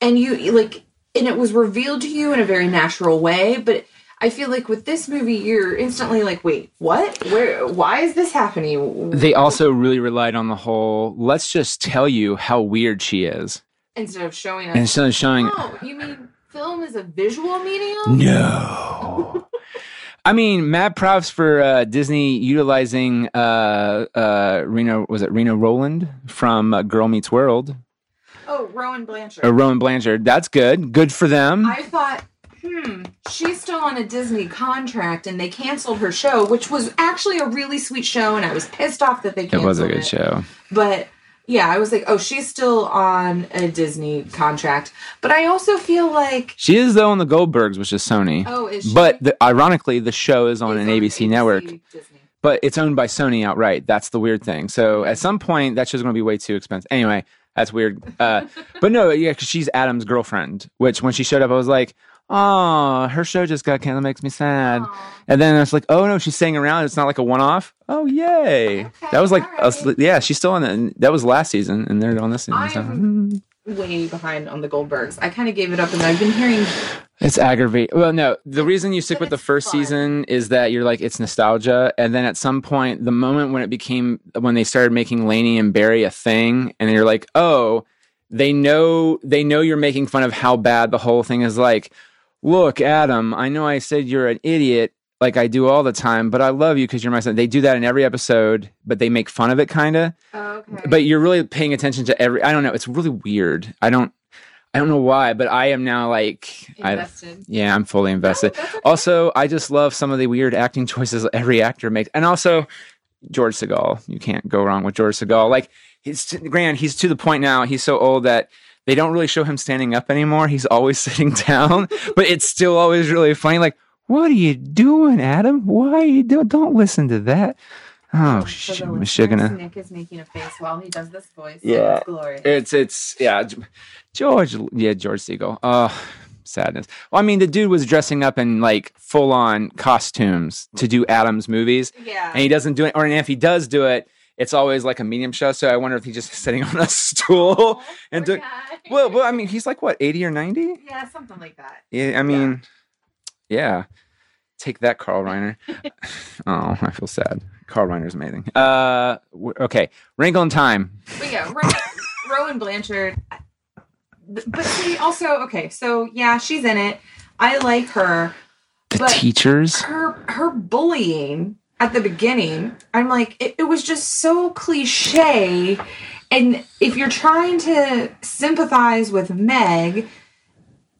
and you like, and it was revealed to you in a very natural way. But I feel like with this movie, you're instantly like, wait, what? Where? Why is this happening? they also really relied on the whole, let's just tell you how weird she is. Instead of showing us, instead of showing, oh, you mean film is a visual medium? No. I mean, mad props for uh, Disney utilizing uh, uh, Reno. Was it Reno Roland from uh, Girl Meets World? Oh, Rowan Blanchard. Or Rowan Blanchard. That's good. Good for them. I thought, hmm, she's still on a Disney contract and they canceled her show, which was actually a really sweet show, and I was pissed off that they canceled it was a good show. But yeah, I was like, oh, she's still on a Disney contract. But I also feel like, She is though on the Goldbergs, which is Sony. oh, is she? but the, ironically, the show is on is an ABC, network, Disney. but it's owned by Sony outright. That's the weird thing. So at some point, that show's going to be way too expensive. Anyway, that's weird. Uh, but no, yeah, because she's Adam's girlfriend. Which when she showed up, I was like, oh, her show just got canceled. That Makes me sad. Aw. And then it's like, oh no, she's staying around. It's not like a one off. Oh yay! Okay, that was like, all a yeah, she's still on it. That was last season, and they're on this season. I'm- mm, Way behind on the Goldbergs. I kind of gave it up, and I've been hearing it's aggravating. Well, no, the reason you stick with the first fun. season is that you're like it's nostalgia, and then at some point, the moment when it became when they started making Laney and Barry a thing, and you're like, oh, they know they know you're making fun of how bad the whole thing is. Like, look, Adam, I know I said you're an idiot. like I do all the time, but I love you because you're my son. They do that in every episode, but they make fun of it kind of. Oh, okay. But you're really paying attention to every. I don't know. It's really weird. I don't. I don't know why, but I am now like. I, invested. yeah, I'm fully invested. okay. Also, I just love some of the weird acting choices every actor makes, and also George Segal. You can't go wrong with George Segal. Like he's grand. He's to the point now. He's so old that they don't really show him standing up anymore. He's always sitting down, but it's still always really funny. Like, what are you doing, Adam? Why are you doing? Don't listen to that. Oh, For sh- Michigan. Nick is making a face while he does this voice. Yeah. It's glorious. It's it's yeah, George. Yeah, George Segal. Oh, sadness. Well, I mean, the dude was dressing up in like full on costumes to do Adam's movies, yeah. and he doesn't do it. Or if he does do it, it's always like a medium show. So I wonder if he's just sitting on a stool and Poor do. guy. Well, well, I mean, he's like what eighty or ninety? yeah, something like that. Yeah, I mean, yeah. Take that, Carl Reiner. oh, I feel sad. Carl Reiner's amazing. Uh, okay, Wrinkle in Time. But yeah, Ro- Rowan Blanchard. But see, also okay, so yeah, she's in it. I like her. The teachers. Her her bullying at the beginning, I'm like, it, it was just so cliche. And if you're trying to sympathize with Meg,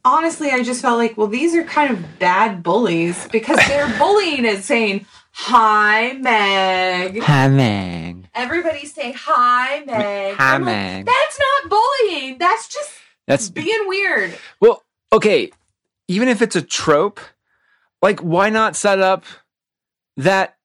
honestly, I just felt like, well, these are kind of bad bullies because they're bullying and saying, "Hi, Meg." Hi, Meg. Everybody say hi, Meg. Hi, I'm like, Meg. That's not bullying. That's just That's being weird. well, okay. Even if it's a trope, like why not set up that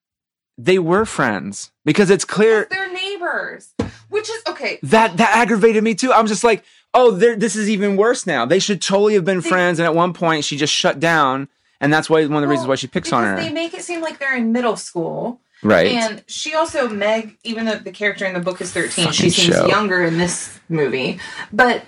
they were friends? Because it's clear They're neighbors, which is okay. that that aggravated me too. I'm just like, oh, this is even worse now. They should totally have been They- friends, and at one point she just shut down, and that's why one of the reasons why she picks on her. They make it seem like they're in middle school, right. and she also Meg. Even though the character in the book is thirteen, Fucking she seems show. younger in this movie. But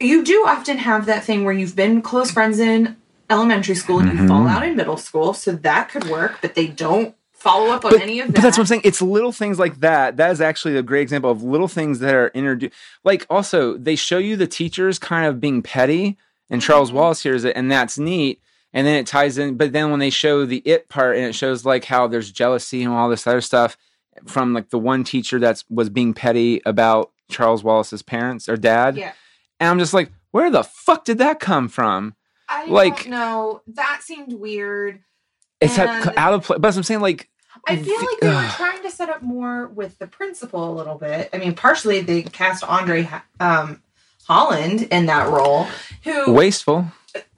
you do often have that thing where you've been close friends in elementary school and Mm-hmm. you fall out in middle school, so that could work. But they don't follow up on but, any of that. but that's what I'm saying. It's little things like that. That is actually a great example of little things that are introduced. Like also, they show you the teachers kind of being petty, and Charles Mhm. Wallace hears it, and that's neat. And then it ties in. But then when they show the it part, and it shows like how there's jealousy and all this other stuff from like the one teacher that's was being petty about Charles Wallace's parents or dad, Yeah. and I'm just like, where the fuck did that come from? I Like- don't know. That seemed weird. It's And- out of place. But I'm saying like, I feel like they were trying to set up more with the principal a little bit. I mean, partially they cast Andre um, Holland in that role, who wasteful.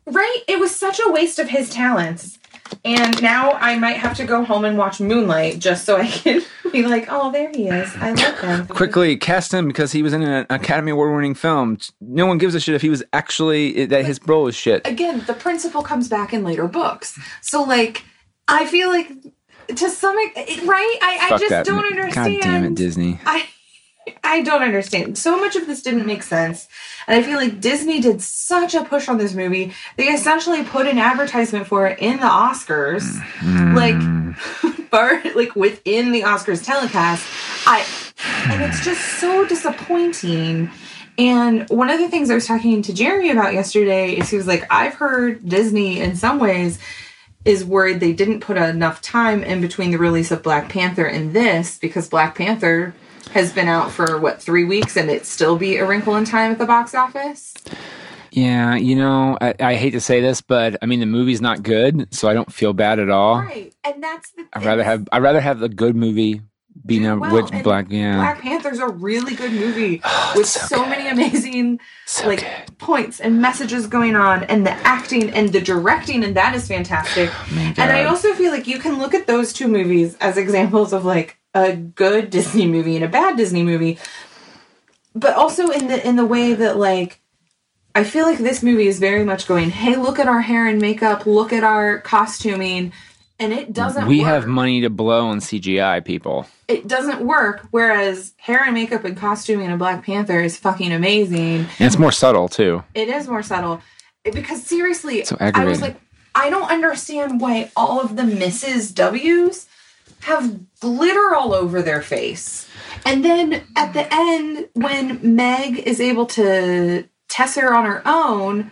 right? It was such a waste of his talents. And now I might have to go home and watch Moonlight just so I can be like, oh, there he is. I love him. quickly cast him because he was in an Academy Award winning film. No one gives a shit if he was actually that his role was shit. Again, the principal comes back in later books. So, like, I feel like to some ex- right? I, I just that. don't understand. God damn it, Disney. I I don't understand. So much of this didn't make sense. And I feel like Disney did such a push on this movie. They essentially put an advertisement for it in the Oscars. Mm. Like bar, like within the Oscars telecast. I and it's just so disappointing. And one of the things I was talking to Jeremy about yesterday is he was like, I've heard Disney in some ways is worried they didn't put enough time in between the release of Black Panther and this because Black Panther has been out for what three weeks and it still be a wrinkle in time at the box office. Yeah, you know, I, I hate to say this, but I mean the movie's not good, so I don't feel bad at all. Right, and that's the. I'd rather have I'd rather have a good movie be do number well, which black yeah Black Panther's a really good movie Oh, with so so many amazing so like good. points and messages going on and the acting and the directing and that is fantastic. Oh my and I also feel like you can look at those two movies as examples of like a good Disney movie and a bad Disney movie. But also in the in the way that like I feel like this movie is very much going, "Hey, look at our hair and makeup, look at our costuming." And it doesn't we work. have money to blow on CGI people. it doesn't work whereas hair and makeup and costuming in a Black Panther is fucking amazing. And it's more subtle too. It is more subtle. Because seriously, So I was like, I don't understand why all of the Mrs. W's have glitter all over their face. And then at the end, when Meg is able to tesser on her own,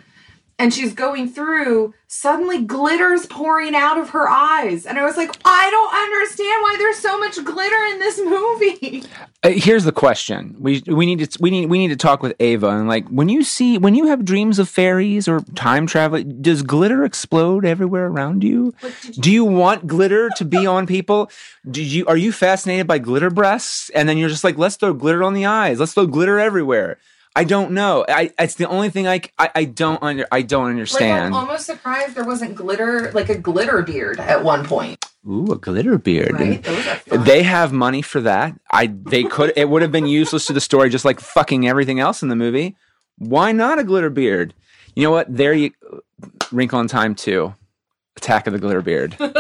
and she's going through, suddenly glitter's pouring out of her eyes. And I was like, I don't understand why there's so much glitter in this movie. Uh, here's the question: we we need to we need we need to talk with Ava and like when you see when you have dreams of fairies or time travel, does glitter explode everywhere around you? You- Do you want glitter to be on people? Do you are you fascinated by glitter breasts? And then you're just like, let's throw glitter on the eyes. Let's throw glitter everywhere. I don't know. I it's the only thing I I, I don't under I don't Like, I'm understand. almost surprised there wasn't glitter, like a glitter beard at one point. Ooh, a glitter beard. Right? Those are fun. They have money for that. I they could it would have been useless to the story just like fucking everything else in the movie. Why not a glitter beard? You know what? There you Wrinkle in Time 2. Attack of the Glitter Beard. and,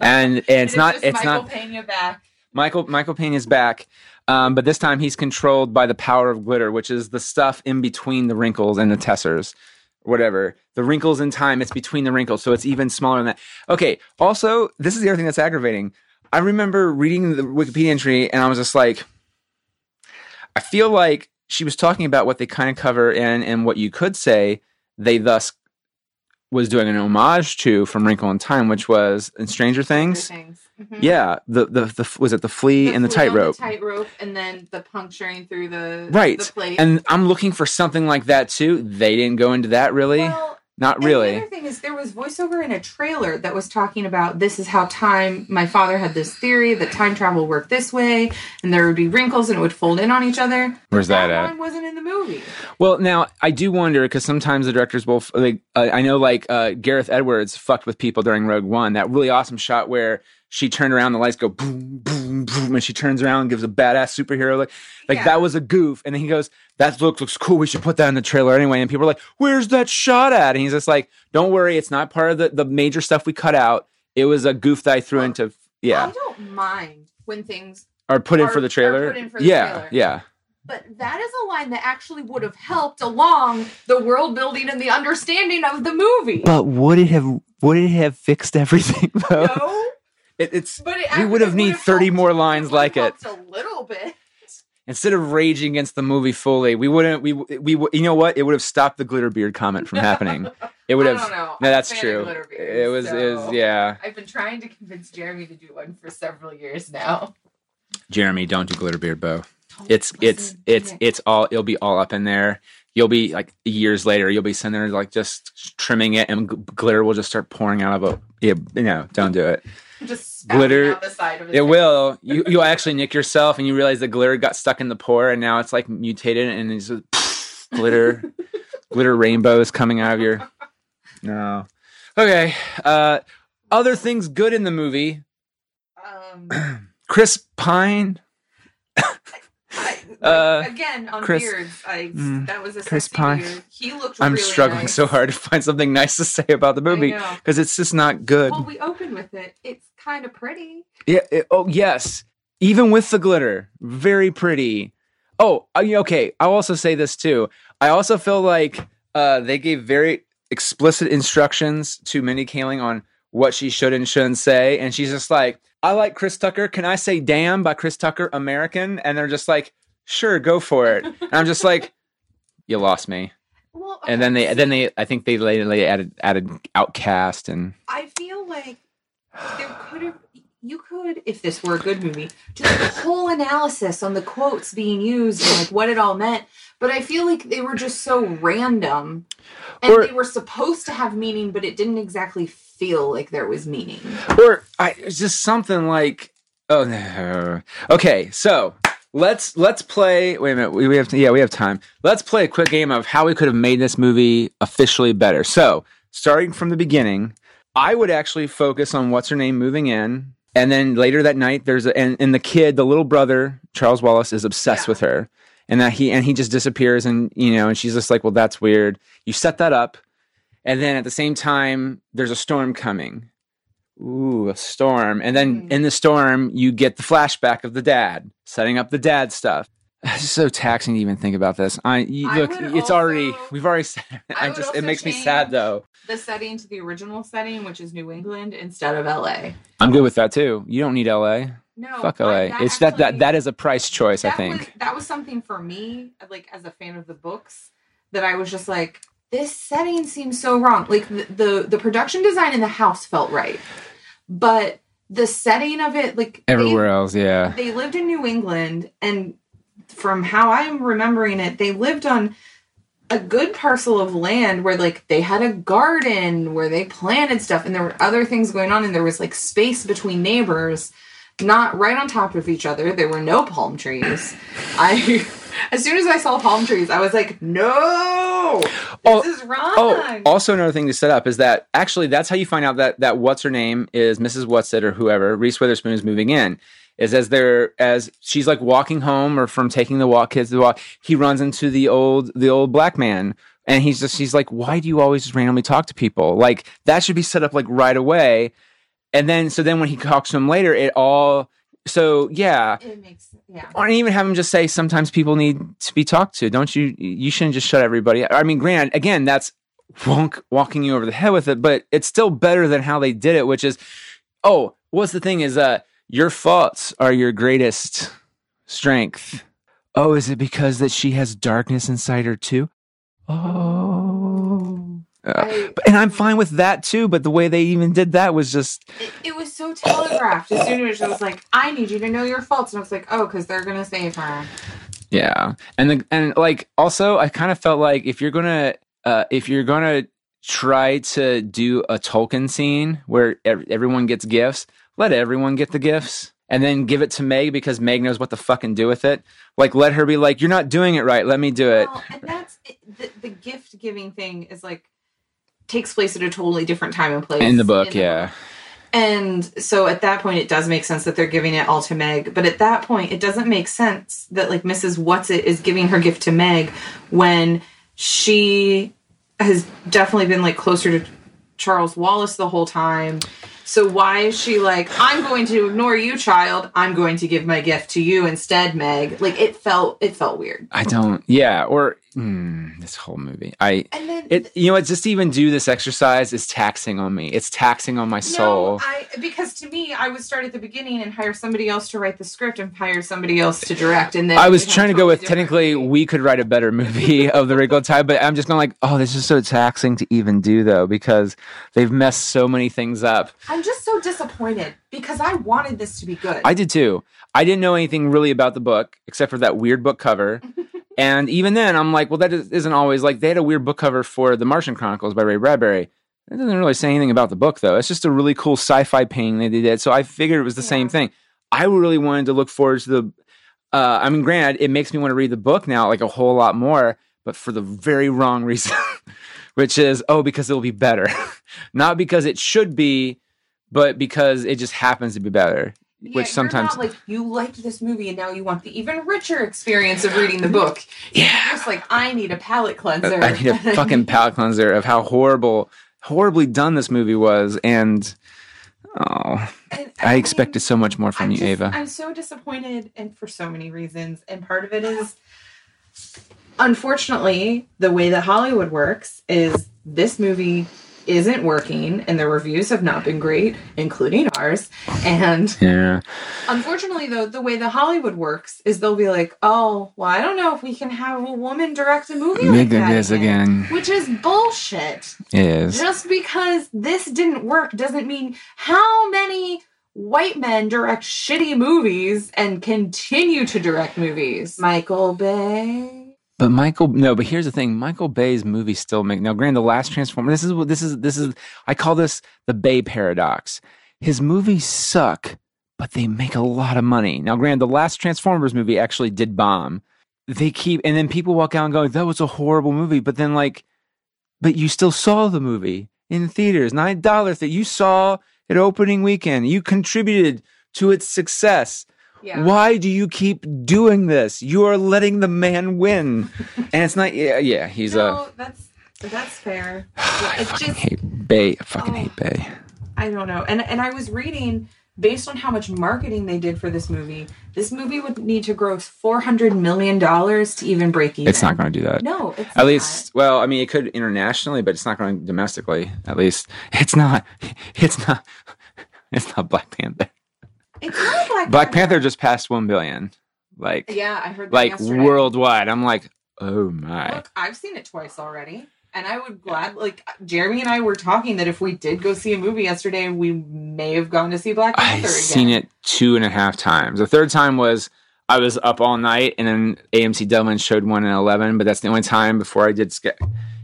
and it's not just it's Michael not Pena back. Michael Michael Payne is back. Um, but this time he's controlled by the power of glitter, which is the stuff in between the wrinkles and the tessers. Whatever. The wrinkles in time, it's between the wrinkles, so it's even smaller than that. Okay. Also, this is the other thing that's aggravating. I remember reading the Wikipedia entry and I was just like, I feel like she was talking about what they kind of cover in and what you could say they thus was doing an homage to from Wrinkle in Time, which was in Stranger Things. Things. Mhm. Yeah, the, the the was it the flea The and the tightrope, tightrope, and then the puncturing through the right? The plate. And I'm looking for something like that too. They didn't go into that really, well, not really. The other thing is, there was voiceover in a trailer that was talking about this is how time. My father had this theory that time travel worked this way, and there would be wrinkles and it would fold in on each other. Where's that at? line wasn't in the movie. Well, now I do wonder because sometimes the directors will like. Uh, I know like uh, Gareth Edwards fucked with people during Rogue One. That really awesome shot where she turned around, the lights go boom, boom, boom, and she turns around and gives a badass superhero look. Like Yeah. that was a goof, and then he goes, "That look looks cool. We should put that in the trailer anyway." And people are like, "Where's that shot at?" And he's just like, "Don't worry, it's not part of the the major stuff we cut out. It was a goof that I threw Well, into yeah, I don't mind when things, are put in are- for the are trailer. put in for the yeah, trailer. yeah." but that is a line that actually would have helped along the world building and the understanding of the movie. But would it have would it have fixed everything though? no, It, it's but it We would have it need 30 helped- more lines like it. A little bit. instead of raging against the movie fully, we wouldn't. We we you know what? It would have stopped the glitter beard comment from happening. It would have. know. No, that's true. beards, It was. It was. Yeah. I've been trying to convince Jeremy to do one for several years now. Jeremy, don't do glitter beard bow. It's Don't it's it's it's all. It'll be all up in there. You'll be like years later. You'll be sitting there like just trimming it, and glitter will just start pouring out of a. Yeah, no, don't do it. just glitter- out the side of It face. will. You you'll actually nick yourself, and you realize the glitter got stuck in the pore, and now it's like mutated, and it's just glitter, glitter rainbows coming out of your. No. Okay. Uh, other things good in the movie. Um, Chris Pine. Uh, again on Chris- beards, I Mm, that was a Chris Pine. beard. He looked. I'm really struggling nice. so hard to find something nice to say about the movie because it's just not good. Well, we open with it. It's kind of pretty. Yeah. it- oh, yes. Even with the glitter, very pretty. Oh, okay. I'll also say this too. I also feel like uh, they gave very explicit instructions to Mindy Kaling on what she should and shouldn't say, and she's just like, "I like Chris Tucker. Can I say damn by Chris Tucker, American?" And they're just like, "Sure, go for it." and I'm just like, "You lost me." Well, And then they, then they, I think they later they added added OutKast and I feel like there could have. You could, if this were a good movie, do like a whole analysis on the quotes being used and like what it all meant. But I feel like they were just so random, and Or- they were supposed to have meaning, but it didn't exactly feel like there was meaning. or I it's just something like oh no. Okay, so let's let's play. Wait a minute, we, we have to, yeah we have time. Let's play a quick game of how we could have made this movie officially better. So starting from the beginning, I would actually focus on what's her name moving in. And then later that night, there's a, and, and the kid, the little brother, Charles Wallace, is obsessed Yeah. with her, and that he and he just disappears, and you know, and she's just like, well, that's weird. You set that up, and then at the same time, there's a storm coming. Ooh, a storm. And then Mm. in the storm, you get the flashback of the dad setting up the dad stuff. It's so taxing to even think about this. I you, look, would it's already we've already. I I just it makes me sad though. The setting to the original setting, which is New England instead of LA. I'm good with that too. You don't need LA. No, Fuck I- LA. it's that that that is a price choice, I think. was, that was something for me, like as a fan of the books, that I was just like, this setting seems so wrong. Like the, the the production design in the house felt right, but the setting of it, like they- Everywhere else, yeah. they lived in New England, and from how I'm remembering it, they lived on a good parcel of land where like they had a garden where they planted stuff and there were other things going on and there was like space between neighbors not right on top of each other there were no palm trees i as soon as i saw palm trees i was like no this Oh, is wrong Oh, also another thing to set up is that actually that's how you find out that that what's her name is Mrs. Whatsit or whoever Reese Witherspoon is moving in. Is as they're as she's like walking home or from taking the walk kids to the walk, he runs into the old the old black man and he's just he's like, why do you always just randomly talk to people? Like that should be set up like right away. And then so then when he talks to him later, it all so yeah. it makes yeah Or even have him just say sometimes people need to be talked to. Don't you? You shouldn't just shut everybody. I mean, granted, again, that's wonk walking you over the head with it, but it's still better than how they did it, which is, oh, what's the thing is uh your faults are your greatest strength. Oh, is it because that she has darkness inside her too? Oh. Uh, I- and I'm fine with that too, but the way they even did that was just it, it was so telegraphed as soon as it was like i need you to know your faults and i was like oh because they're gonna save her Yeah, and the and like also, I kind of felt like if you're gonna uh, if you're gonna try to do a Tolkien scene where ev- everyone gets gifts, let everyone get the gifts, and then give it to Meg because Meg knows what to fucking do with it. Like, let her be like, "You're not doing it right. Let me do it." Well, and that's the, the gift giving thing is like takes place at a totally different time and place In the book, in the yeah. book. And so at that point, it does make sense that they're giving it all to Meg. But at that point, it doesn't make sense that like Mrs. Whatsit is giving her gift to Meg when she has definitely been like closer to Charles Wallace the whole time. So why is she like, I'm going to ignore you, child. I'm going to give my gift to you instead, Meg. Like it felt, it felt weird. I don't. Yeah, or mm, this whole movie, I. And then It you know what? Just to even do this exercise is taxing on me. It's taxing on my soul. No, I because to me, I would start at the beginning and hire somebody else to write the script and hire somebody else to direct, and then I was trying to go with technically movie. we could write a better movie of the Wrinkle Time, but I'm just going like, oh, this is so taxing to even do though because they've messed so many things up. I'm just so disappointed because I wanted this to be good. I did too. I didn't know anything really about the book except for that weird book cover. and even then, I'm like, well, that is- isn't always like they had a weird book cover for The Martian Chronicles by Ray Bradbury. It doesn't really say anything about the book though. It's just a really cool sci-fi painting that they did. So I figured it was the same thing. I really wanted to look forward to the. Uh, I mean, granted, it makes me want to read the book now like a whole lot more, but for the very wrong reason, which is oh, because it'll be better, not because it should be, but because it just happens to be better. Yeah, which sometimes like you liked this movie and now you want the even richer experience of reading the book. Yeah. You're just like I need a palate cleanser. I need a fucking palate cleanser of how horrible, horribly done this movie was, and oh, And, I mean, expected so much more from I'm you, just- Ava. I'm so disappointed, and for so many reasons. And part of it is, unfortunately, the way that Hollywood works is this movie isn't working, and the reviews have not been great, including ours. And Yeah, unfortunately, though, the way the Hollywood works is they'll be like, "Oh, well, I don't know if we can have a woman direct a movie like that this again. which is bullshit. It is. Just because this didn't work doesn't mean how many white men direct shitty movies and continue to direct movies. Michael Bay. But Michael, no. But here's the thing: Michael Bay's movies still make now. Granted, the last Transformer. This is what this is. This is. I call this the Bay paradox. His movies suck, but they make a lot of money. Now, granted, the last Transformers movie actually did bomb. They keep, and then people walk out and go, "That was a horrible movie." But then, like, but you still saw the movie in theaters, nine dollars that you saw at opening weekend. You contributed to its success. Yeah. Why do you keep doing this? You are letting the man win. and it's not yeah, yeah he's a no, that's that's fair. I It's fucking just hate Bay. I fucking Oh. hate Bay. I don't know. And and I was reading based on how much marketing they did for this movie, this movie would need to gross four hundred million dollars to even break even. It's not going to do that. No, it's At not. least, well, I mean, it could internationally, but it's not going domestically. At least, it's not. It's not. It's not Black Panther. It's not Black, Black Panther just passed one billion. Like, Yeah, I heard that like yesterday. worldwide. I'm like, oh my. Look, I've seen it twice already. And I would glad like Jeremy and I were talking that if we did go see a movie yesterday, we may have gone to see Black Panther I've again. seen it two and a half times. The third time was I was up all night, and then AMC Dublin showed one at eleven. But that's the only time before I did.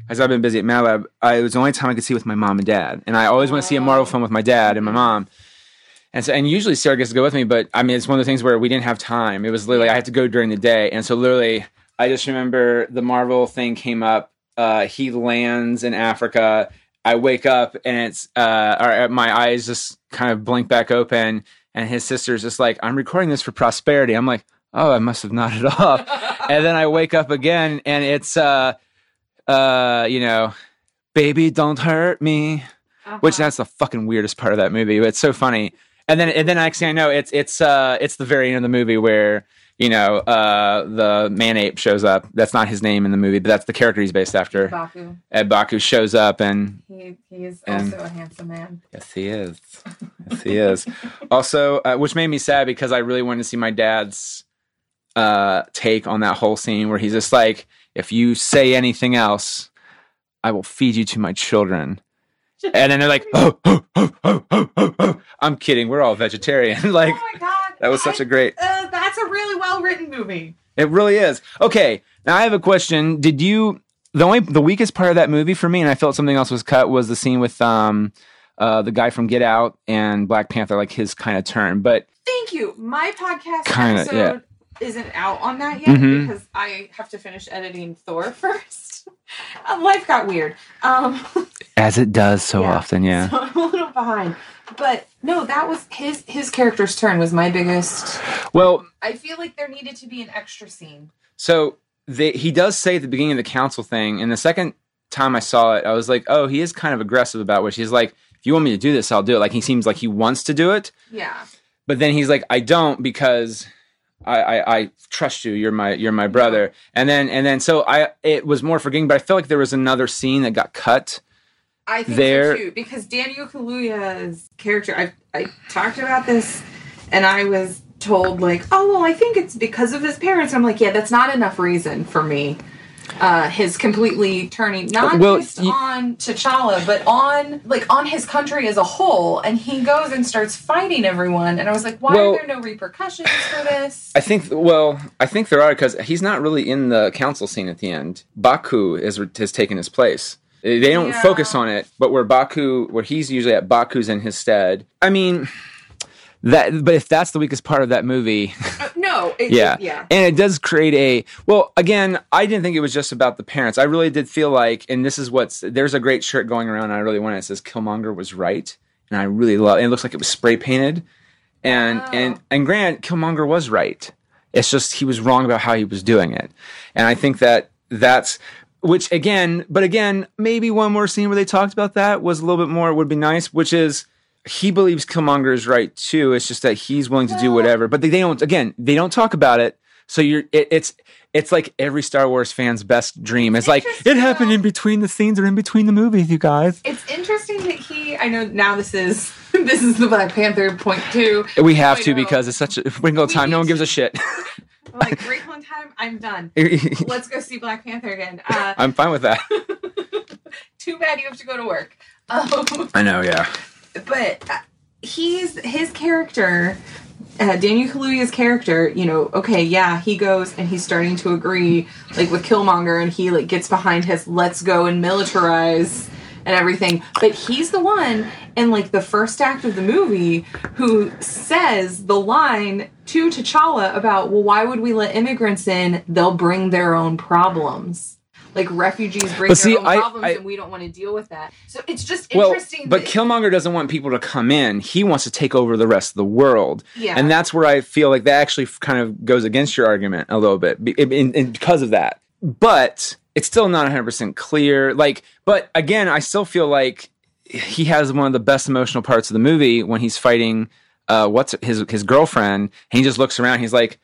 As I've been busy at Mad Lab, I, it was the only time I could see with my mom and dad. And I always want to see a Marvel film with my dad and my mom. And so, and usually Sarah gets to go with me, but I mean, it's one of the things where we didn't have time. It was literally I had to go during the day, and so literally, I just remember the Marvel thing came up. Uh, he lands in Africa. I wake up and it's uh, or my eyes just kind of blink back open, and his sister's just like, "I'm recording this for prosperity." I'm like, "Oh, I must have nodded off." and then I wake up again, and it's uh, uh, you know, baby, don't hurt me Uh-huh. which that's the fucking weirdest part of that movie. But it's so funny. And then and then next thing I know, it's it's uh it's the very end of the movie where you know uh the man ape shows up. That's not his name in the movie, but that's the character he's based after. Baku. M'Baku shows up and He he is And- also a handsome man. yes he is, yes he is. Also, uh, which made me sad because I really wanted to see my dad's uh take on that whole scene where he's just like, if you say anything else, I will feed you to my children. And then they're like, oh, oh, oh, oh, oh, oh, oh. I'm kidding. We're all vegetarian. like, oh my god, that was such I- a great. Uh, that's a really well written movie. It really is. Okay, now I have a question. Did you the only the weakest part of that movie for me, and I felt something else was cut, was the scene with um uh the guy from Get Out and Black Panther, like his kind of turn. But Thank you. My podcast Kinda, episode isn't out on that yet Mhm. because I have to finish editing Thor first. Uh, Life got weird. Um, as it does so Yeah. often, yeah. so I'm a little behind. But no, that was his his character's turn was my biggest. Well, I feel like there needed to be an extra scene. so they, he does say at the beginning of the council thing, and the second time I saw it, I was like, oh, he is kind of aggressive about which he's like, if you want me to do this, I'll do it. Like he seems like he wants to do it. Yeah. but then he's like i don't because I, I i trust you you're my you're my brother and then and then so i it was more forgiving but i feel like there was another scene that got cut I think There- so too because Daniel Kaluuya's character. I I talked about this, and I was told like, oh well, I think it's because of his parents. I'm like, yeah, that's not enough reason for me. Uh, his completely turning not Well, just you- on T'Challa, but on like on his country as a whole, and he goes and starts fighting everyone. And I was like, why Well- are there no repercussions for this? i think well i think there are because he's not really in the council scene at the end M'Baku is, has taken his place they don't Yeah. focus on it but where M'Baku where he's usually at M'Baku's in his stead i mean that but if that's the weakest part of that movie Uh, no, it, yeah yeah. and it does create a well again i didn't think it was just about the parents i really did feel like and this is what's there's a great shirt going around and i really want it. it says killmonger was right and i really love it looks like it was spray painted and Wow. and and grant killmonger was right it's just he was wrong about how he was doing it and i think that that's which again but again maybe one more scene where they talked about that was a little bit more would be nice which is he believes Killmonger is right too. It's just that he's willing to do whatever. But they, they don't. Again, they don't talk about it. So you're. It, it's it's like every Star Wars fan's best dream. It's like it happened in between the scenes or in between the movies, you guys. It's interesting that he. I know now this is this is the Black Panther point two. We have to because it's such a wrinkle of time. No one gives a shit. I'm like break one time, I'm done. Let's go see Black Panther again. Uh, I'm fine with that. too bad you have to go to work. Um, I know. Yeah. But uh, he's his character. Uh, Daniel Kaluuya's character, you know, okay, yeah, he goes and he's starting to agree, like with Killmonger, and he like gets behind his "let's go and militarize" and everything. But he's the one in like the first act of the movie who says the line to T'Challa about, "Well, why would we let immigrants in? They'll bring their own problems." Like refugees bring But their see, own I- problems, I- and we don't want to deal with that. So it's just Well, interesting. but that- Killmonger doesn't want people to come in. He wants to take over the rest of the world. Yeah. And that's where I feel like that actually kind of goes against your argument a little bit in, in, because of that. But it's still not 100% clear. Like, but again, I still feel like he has one of the best emotional parts of the movie when he's fighting uh, what's his his girlfriend. And he just looks around. He's like,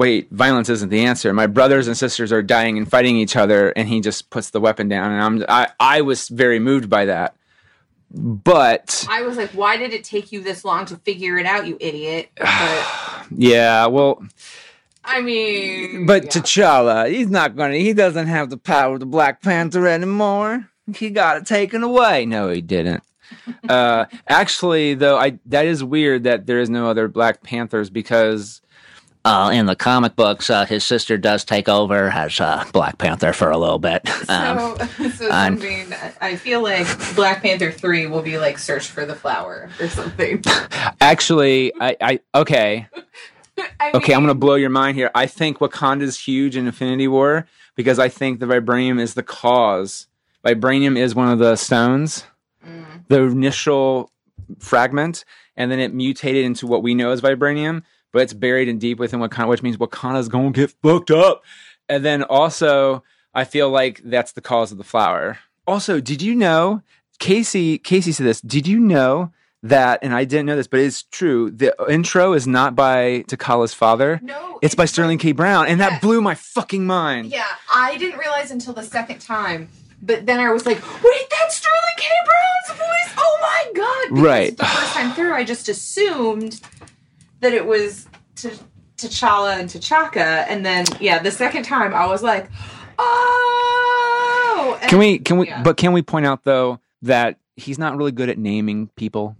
wait, violence isn't the answer. My brothers and sisters are dying and fighting each other, and he just puts the weapon down. And I'm I I was very moved by that. But I was like, why did it take you this long to figure it out, you idiot? But yeah, well, I mean, But yeah. T'Challa, he's not gonna. He doesn't have the power of the Black Panther anymore. He got it taken away. No, he didn't. uh, actually, though, I that is weird that there is no other Black Panthers because Uh, in the comic books, uh, his sister does take over as uh, Black Panther for a little bit. Um, so, so I'm- something. I feel like Black Panther three will be like Search for the Flower or something. actually, I, I okay, I okay, I'm gonna blow your mind here. I think Wakanda's huge in Infinity War because I think the vibranium is the cause. Vibranium is one of the stones. Mm. the initial fragment, and then it mutated into what we know as vibranium, but it's buried in deep within Wakanda, which means Wakanda's gonna get fucked up. And then also, I feel like that's the cause of the flower. Also, did you know Casey? Casey said this. Did you know that? And I didn't know this, but it's true. The intro is not by T'Challa's father. No, It's by Sterling K. Brown, and that blew my fucking mind. Yeah, I didn't realize until the second time. But then I was like, wait, that's Sterling K. Brown's voice. Oh my god! Because Right. The first time through, I just assumed that it was T- T'Challa and T'Chaka, and then yeah, the second time I was like, oh. And- Can we? Can we? Yeah. But can we point out though that he's not really good at naming people,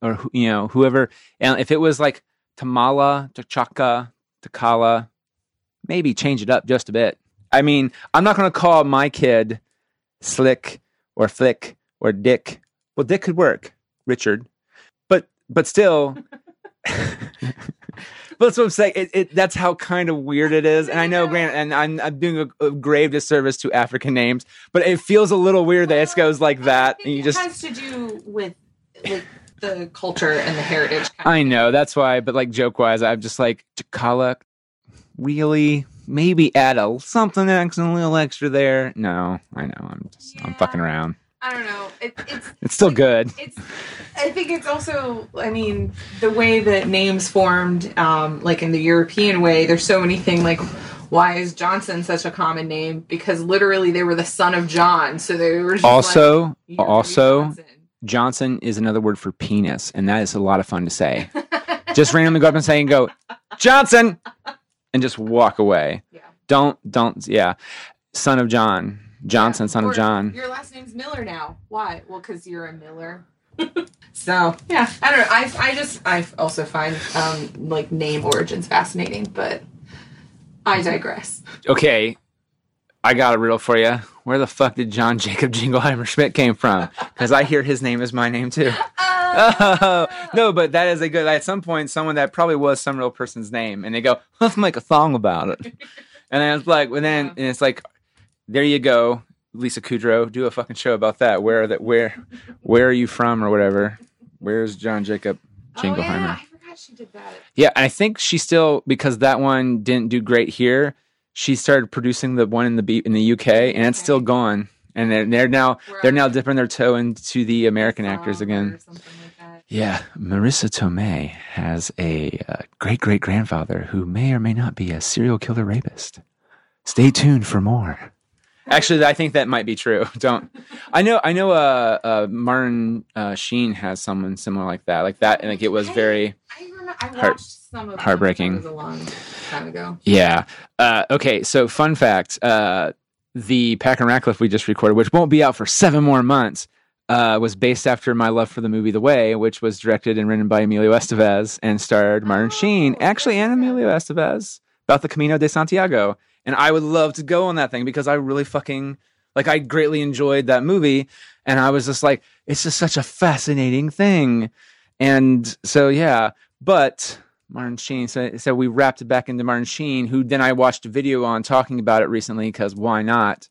or you know, whoever. And if it was like Tamala, T'Chaka, Takala, maybe change it up just a bit. I mean, I'm not going to call my kid Slick or Flick or Dick. Well, Dick could work, Richard, but but still. But that's what I'm saying. It, it, that's how kind of weird it is. And I know, Grant, and I'm, I'm doing a, a grave disservice to African names, but it feels a little weird that it goes like that. And you it just, has to do with like the culture and the heritage. Kind I know, that's why. But like joke wise, I'm just like, Chakala, really? Maybe add a something extra, a little extra there. No, I know. I'm just, I'm fucking around. I don't know. It, it's It's still good. it's i think it's also i mean the way that names formed um like in the european way there's so many things like why is johnson such a common name because literally they were the son of john so they were just Also, like, "You're also, Johnson." Johnson is another word for penis, and that is a lot of fun to say. just randomly go up and say and go, Johnson, and just walk away. Yeah. Don't, don't, yeah. Son of John. Johnson, Yeah. son Or of John. your last name's miller now why well because you're a miller so yeah i don't know i, I just i also find um like name origins fascinating but i digress Okay, I got a riddle for you. Where the fuck did John Jacob Jingleheimer Schmidt came from? Because I hear his name is my name too. Oh, no, but that is a good. At some point, someone that probably was some real person's name, and they go, "Let's make a song about it." And then it's like, and then Yeah. and it's like, there you go, Lisa Kudrow, do a fucking show about that. Where that where where are you from or whatever? Where's John Jacob Jingleheimer? oh yeah i forgot she did that Yeah, and I think she still because that one didn't do great here. She started producing the one in the B, in the UK, and it's still Okay. going. And they're, they're now they're now dipping their toe into the American actors again. or something like that. Yeah, Marisa Tomei has a uh, great great grandfather who may or may not be a serial killer rapist. Stay tuned for more. Actually, I think that might be true. Don't. I know. I know. Uh, uh Martin uh, Sheen has someone similar like that, like that, and like it was very. I remember I Heart- some of them, heartbreaking. Was a long time ago. Yeah. Uh, okay. So, fun fact: uh, the Pack and Ratcliffe we just recorded, which won't be out for seven more months, uh, was based after my love for the movie The Way, which was directed and written by Emilio Estevez and starred Martin Oh, Sheen, actually, and. Emilio Estevez about the Camino de Santiago. And I would love to go on that thing because I really fucking like. I greatly enjoyed that movie, and I was just like, it's just such a fascinating thing. And so, yeah, but Martin Sheen. So, so we wrapped it back into Martin Sheen, who then I watched a video on talking about it recently because why not?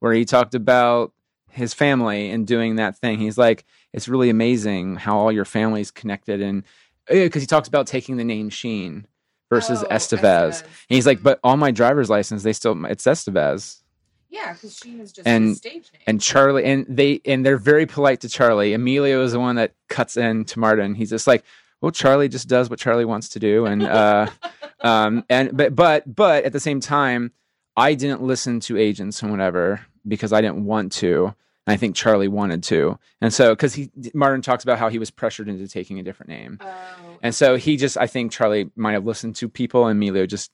Where he talked about his family and doing that thing. He's like, it's really amazing how all your family's connected, and eh, because he talks about taking the name Sheen versus Oh, Estevez. And he's like, but on my driver's license, they still it's Estevez Yeah, because Sheen is just And- and Charlie, and they and they're very polite to Charlie. Emilio is the one that cuts in to Martin. He's just like, well, Charlie just does what Charlie wants to do, and uh, um, and but but but at the same time, I didn't listen to agents and whatever because I didn't want to. And I think Charlie wanted to, and so because he Martin talks about how he was pressured into taking a different name, oh, and so he just I think Charlie might have listened to people, and Emilio just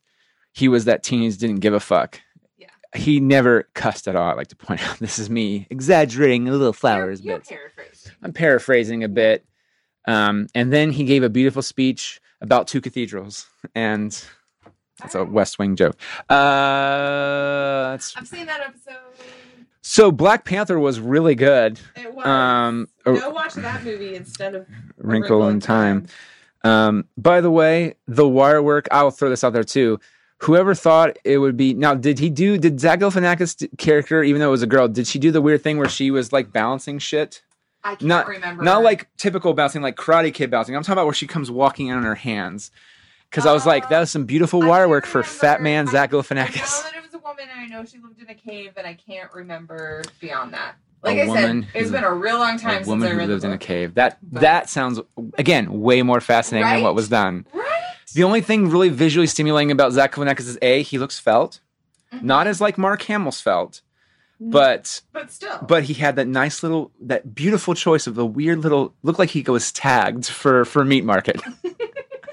he was that teenage didn't give a fuck. Yeah. He never cussed at all. I like to point out this is me exaggerating a little flowers You're, you're paraphrasing. I'm paraphrasing a bit. Um, and then he gave a beautiful speech about two cathedrals, and that's a West Wing joke. Uh, I've seen that episode. So Black Panther was really good. It was. Um, Go watch that movie instead of A Wrinkle in Time. Um, by the way, the wire work. I'll throw this out there too. Whoever thought it would be now? Did he do? Did Zach Galifianakis' character, even though it was a girl, did she do the weird thing where she was like balancing shit? I can't Not remember. not like typical bouncing, like Karate Kid bouncing. I'm talking about where she comes walking in on her hands. Because I was like, that was some beautiful wire work for Fat. Man Zach Galifianakis. that it was a woman, and I know she lived in a cave, and I can't remember beyond that. Like I said, it's who- been a real long time A since woman I who lived the in a cave. That But- that sounds again way more fascinating than what was done. Right. The only thing really visually stimulating about Zach Galifianakis is a he looks felt, Mhm. not as like Mark Hamill's felt, but But still. but he had that nice little that beautiful choice of the weird little looked like he was tagged for for meat market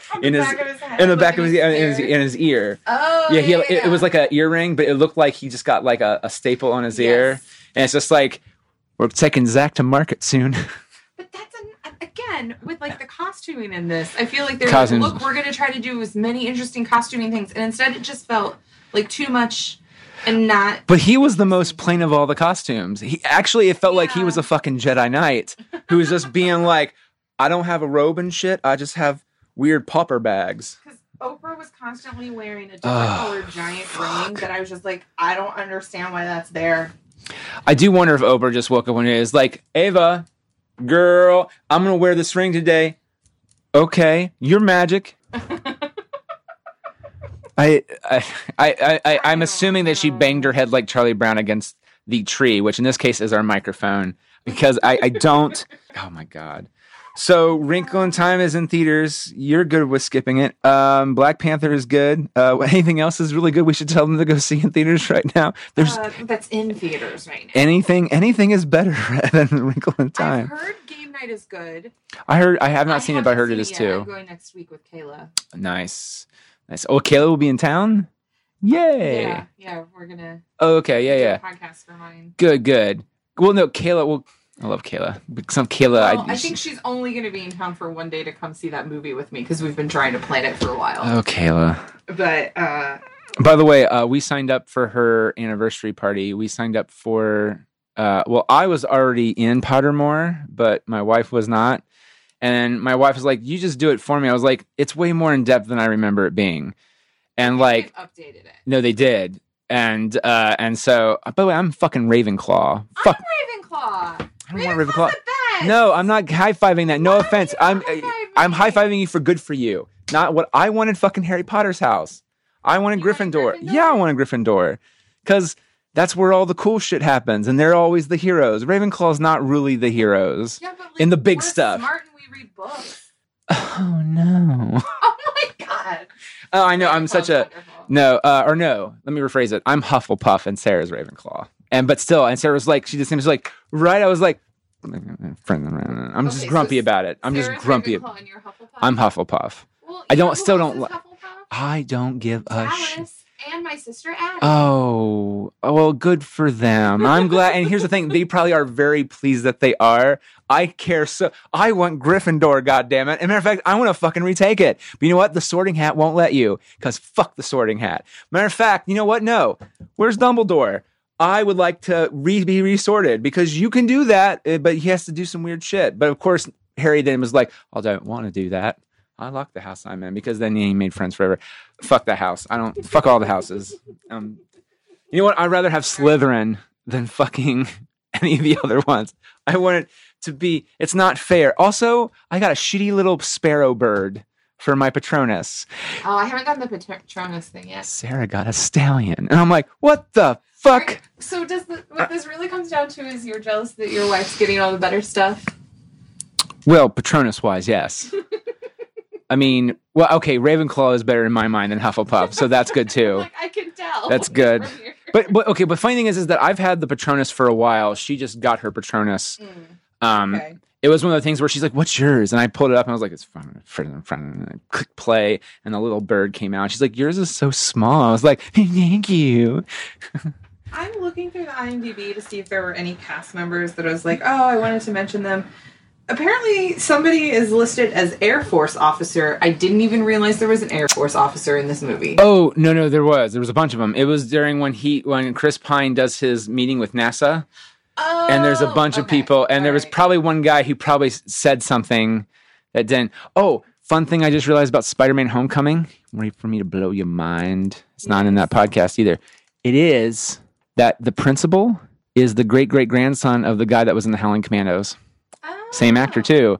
in his- his head, in the back of his, in his ear. in his ear. Oh, yeah, he yeah, it, it was like an earring, but it looked like he just got like a, a staple on his ear, and it's just like we're taking Zach to market soon. But that's an, again with like the costuming in this. I feel like they're like, look, we're gonna try to do as many interesting costuming things, and instead it just felt like too much and not. But he was the most plain of all the costumes. He actually it felt like he was a fucking Jedi Knight who was just being like, I don't have a robe and shit. I just have weird popper bags. Because Oprah was constantly wearing a different Oh, colored giant ring that I was just like, I don't understand why that's there. I do wonder if Oprah just woke up one day and is like, Ava, girl, I'm gonna wear this ring today. Okay, you're magic. I, I, I, I, I'm assuming that she banged her head like Charlie Brown against the tree, which in this case is our microphone, because I, I don't. Oh my god. So Wrinkle in Time is in theaters. You're good with skipping it. Um, Black Panther is good. Uh, anything else is really good. We should tell them to go see in theaters right now. There's Uh, that's in theaters right now. anything anything is better than Wrinkle in Time. I've heard Game Night is good. I heard I have not seen it, but I heard it is yet. I'm going next week with Kayla. Nice, nice. Oh, Kayla will be in town. Yay! Yeah, yeah, we're gonna Oh, okay, yeah, do yeah. a podcast for mine. Good, good. Well, no, Kayla. Well, I love Kayla. Some Kayla. Well, I, I think she's only going to be in town for one day to come see that movie with me because we've been trying to plan it for a while. Oh, Kayla. But uh, By the way, uh, we signed up for her anniversary party. We signed up for. Uh, well, I was already in Pottermore, but my wife was not. And my wife was like, "You just do it for me." I was like, "It's way more in depth than I remember it being." And like, they've updated it. No, they did. And uh and so by the way, I'm fucking Ravenclaw. Fuck I'm Ravenclaw. I don't want Ravenclaw's. No, I'm not high fiving that. No Why offense. I'm high-fiving I'm high fiving you for good for you. Not what I wanted fucking Harry Potter's house. I wanted Gryffindor. Gryffindor? Yeah, I wanted Gryffindor. Cause that's where all the cool shit happens, and they're always the heroes. Ravenclaw's not really the heroes. Yeah, but like, in the big stuff. Smart and we read books. Oh no. Oh my god. Oh, I know. I'm such a wonderful. No, uh, or no. Let me rephrase it. I'm Hufflepuff and Sarah's Ravenclaw. And but still, and Sarah was like, she just seems like, right? I was like, I'm just Okay, so grumpy about it. I'm Sarah's just grumpy. Hufflepuff? I'm Hufflepuff. Well, I don't- still don't is li- Hufflepuff? I don't give a shit. Alice and my sister Addie. Oh, oh, well, good for them. I'm glad. And here's the thing: they probably are very pleased that they are. I care so. I want Gryffindor. God damn it! And matter of fact, I want to fucking retake it. But you know what? The Sorting Hat won't let you because fuck the Sorting Hat. Matter of fact, you know what? No. Where's Dumbledore? I would like to re- be resorted because you can do that, eh, but he has to do some weird shit. But of course, Harry then was like, "I don't want to do that." I like the house I'm in because then he made friends forever. Fuck that house. I don't fuck all the houses. Um, you know what? I'd rather have Slytherin than fucking any of the other ones. I want it to be. It's not fair. Also, I got a shitty little sparrow bird for my Patronus. Oh, I haven't done the Patronus thing yet. Sarah got a stallion, and I'm like, what the fuck? So does the, what this really comes down to is you're jealous that your wife's getting all the better stuff? Well, Patronus wise, yes. I mean, well, okay, Ravenclaw is better in my mind than Hufflepuff, so that's good too. like I can tell. That's good. But, but okay, but funny thing is, is that I've had the Patronus for a while. She just got her Patronus, Mm, um, okay. it was one of the things where she's like, "What's yours?" And I pulled it up and I was like, "It's fun, fun, fun." And I click play, and the little bird came out. She's like, "Yours is so small." I was like, "Thank you." I'm looking through the IMDb to see if there were any cast members that I was like, oh, I wanted to mention them. Apparently, somebody is listed as Air Force officer. I didn't even realize there was an Air Force officer in this movie. Oh no, no, there was. There was a bunch of them. It was during when he when Chris Pine does his meeting with NASA, Oh, and there's a oh, bunch of people, and there was Alright. probably one guy who probably said something that didn't. Oh, fun thing I just realized about Spider-Man: Homecoming. Ready for me to blow your mind? It's not in that podcast either. It is that the principal is the great great grandson of the guy that was in the Howling Commandos. Same oh. actor Oh. too.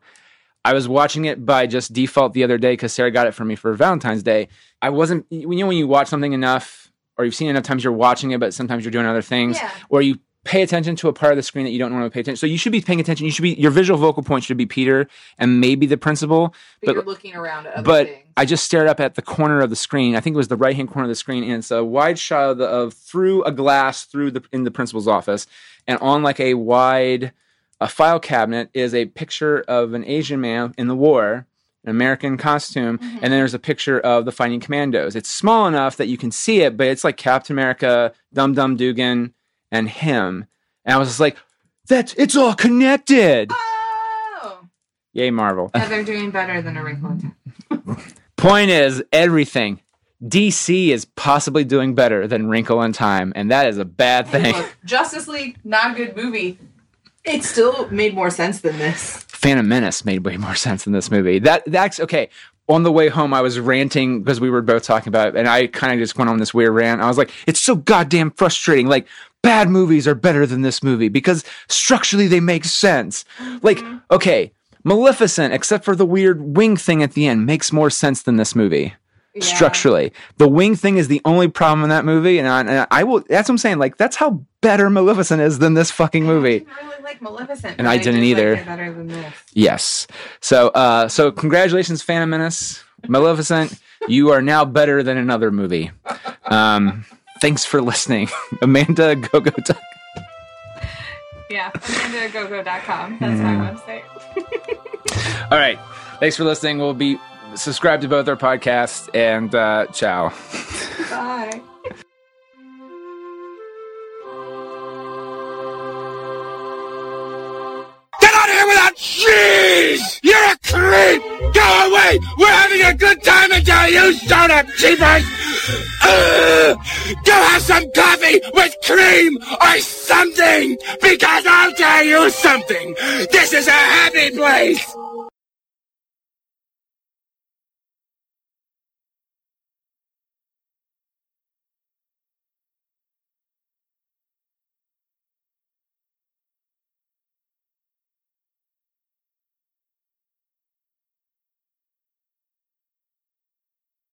I was watching it by just default the other day because Sarah got it for me for Valentine's Day. I wasn't, you know, when you watch something enough, or you've seen it enough times, you're watching it, but sometimes you're doing other things, Yeah. or you pay attention to a part of the screen that you don't normally pay attention. So you should be paying attention. You should be your visual vocal point should be Peter and maybe the principal. But, But you're looking around at other but things. I just stared up at the corner of the screen. I think it was the right hand corner of the screen, and it's a wide shot of, the, of through a glass through the in the principal's office, and on like a wide a file cabinet is a picture of an Asian man in the war, an American costume, Mm-hmm. and then there's a picture of the fighting commandos. It's small enough that you can see it, but it's like Captain America, Dum Dum Dugan, and him. And I was just like, "That's it's all connected." oh, Yay, Marvel! yeah, they're doing better than a wrinkle in time. Point is, everything. DC is possibly doing better than Wrinkle in Time, and that is a bad thing. Look, Justice League, not a good movie. It still made more sense than this. Phantom Menace made way more sense than this movie. That that's okay. On the way home, I was ranting because we were both talking about it, and I kind of just went on this weird rant. I was like, "It's so goddamn frustrating. Like, bad movies are better than this movie because structurally they make sense. Like, okay, Maleficent, except for the weird wing thing at the end, makes more sense than this movie." Yeah. structurally. The wing thing is the only problem in that movie, and I, and I will. That's what I'm saying. Like that's how better Maleficent is than this fucking I movie. didn't really like Maleficent, And but I didn't either. Like better than this. Yes. So, uh, so congratulations, Phantom Menace, Maleficent. you are now better than another movie. Um, thanks for listening, Amanda Gogo. Yeah, amandagogo.com. That's my website. All right. Thanks for listening. We'll be subscribed to both our podcasts and uh, ciao. Bye. Cheese! You're a creep! Go away! We're having a good time until you showed up, Jeepers! Go have some coffee with cream or something! Because I'll tell you something! This is a happy place!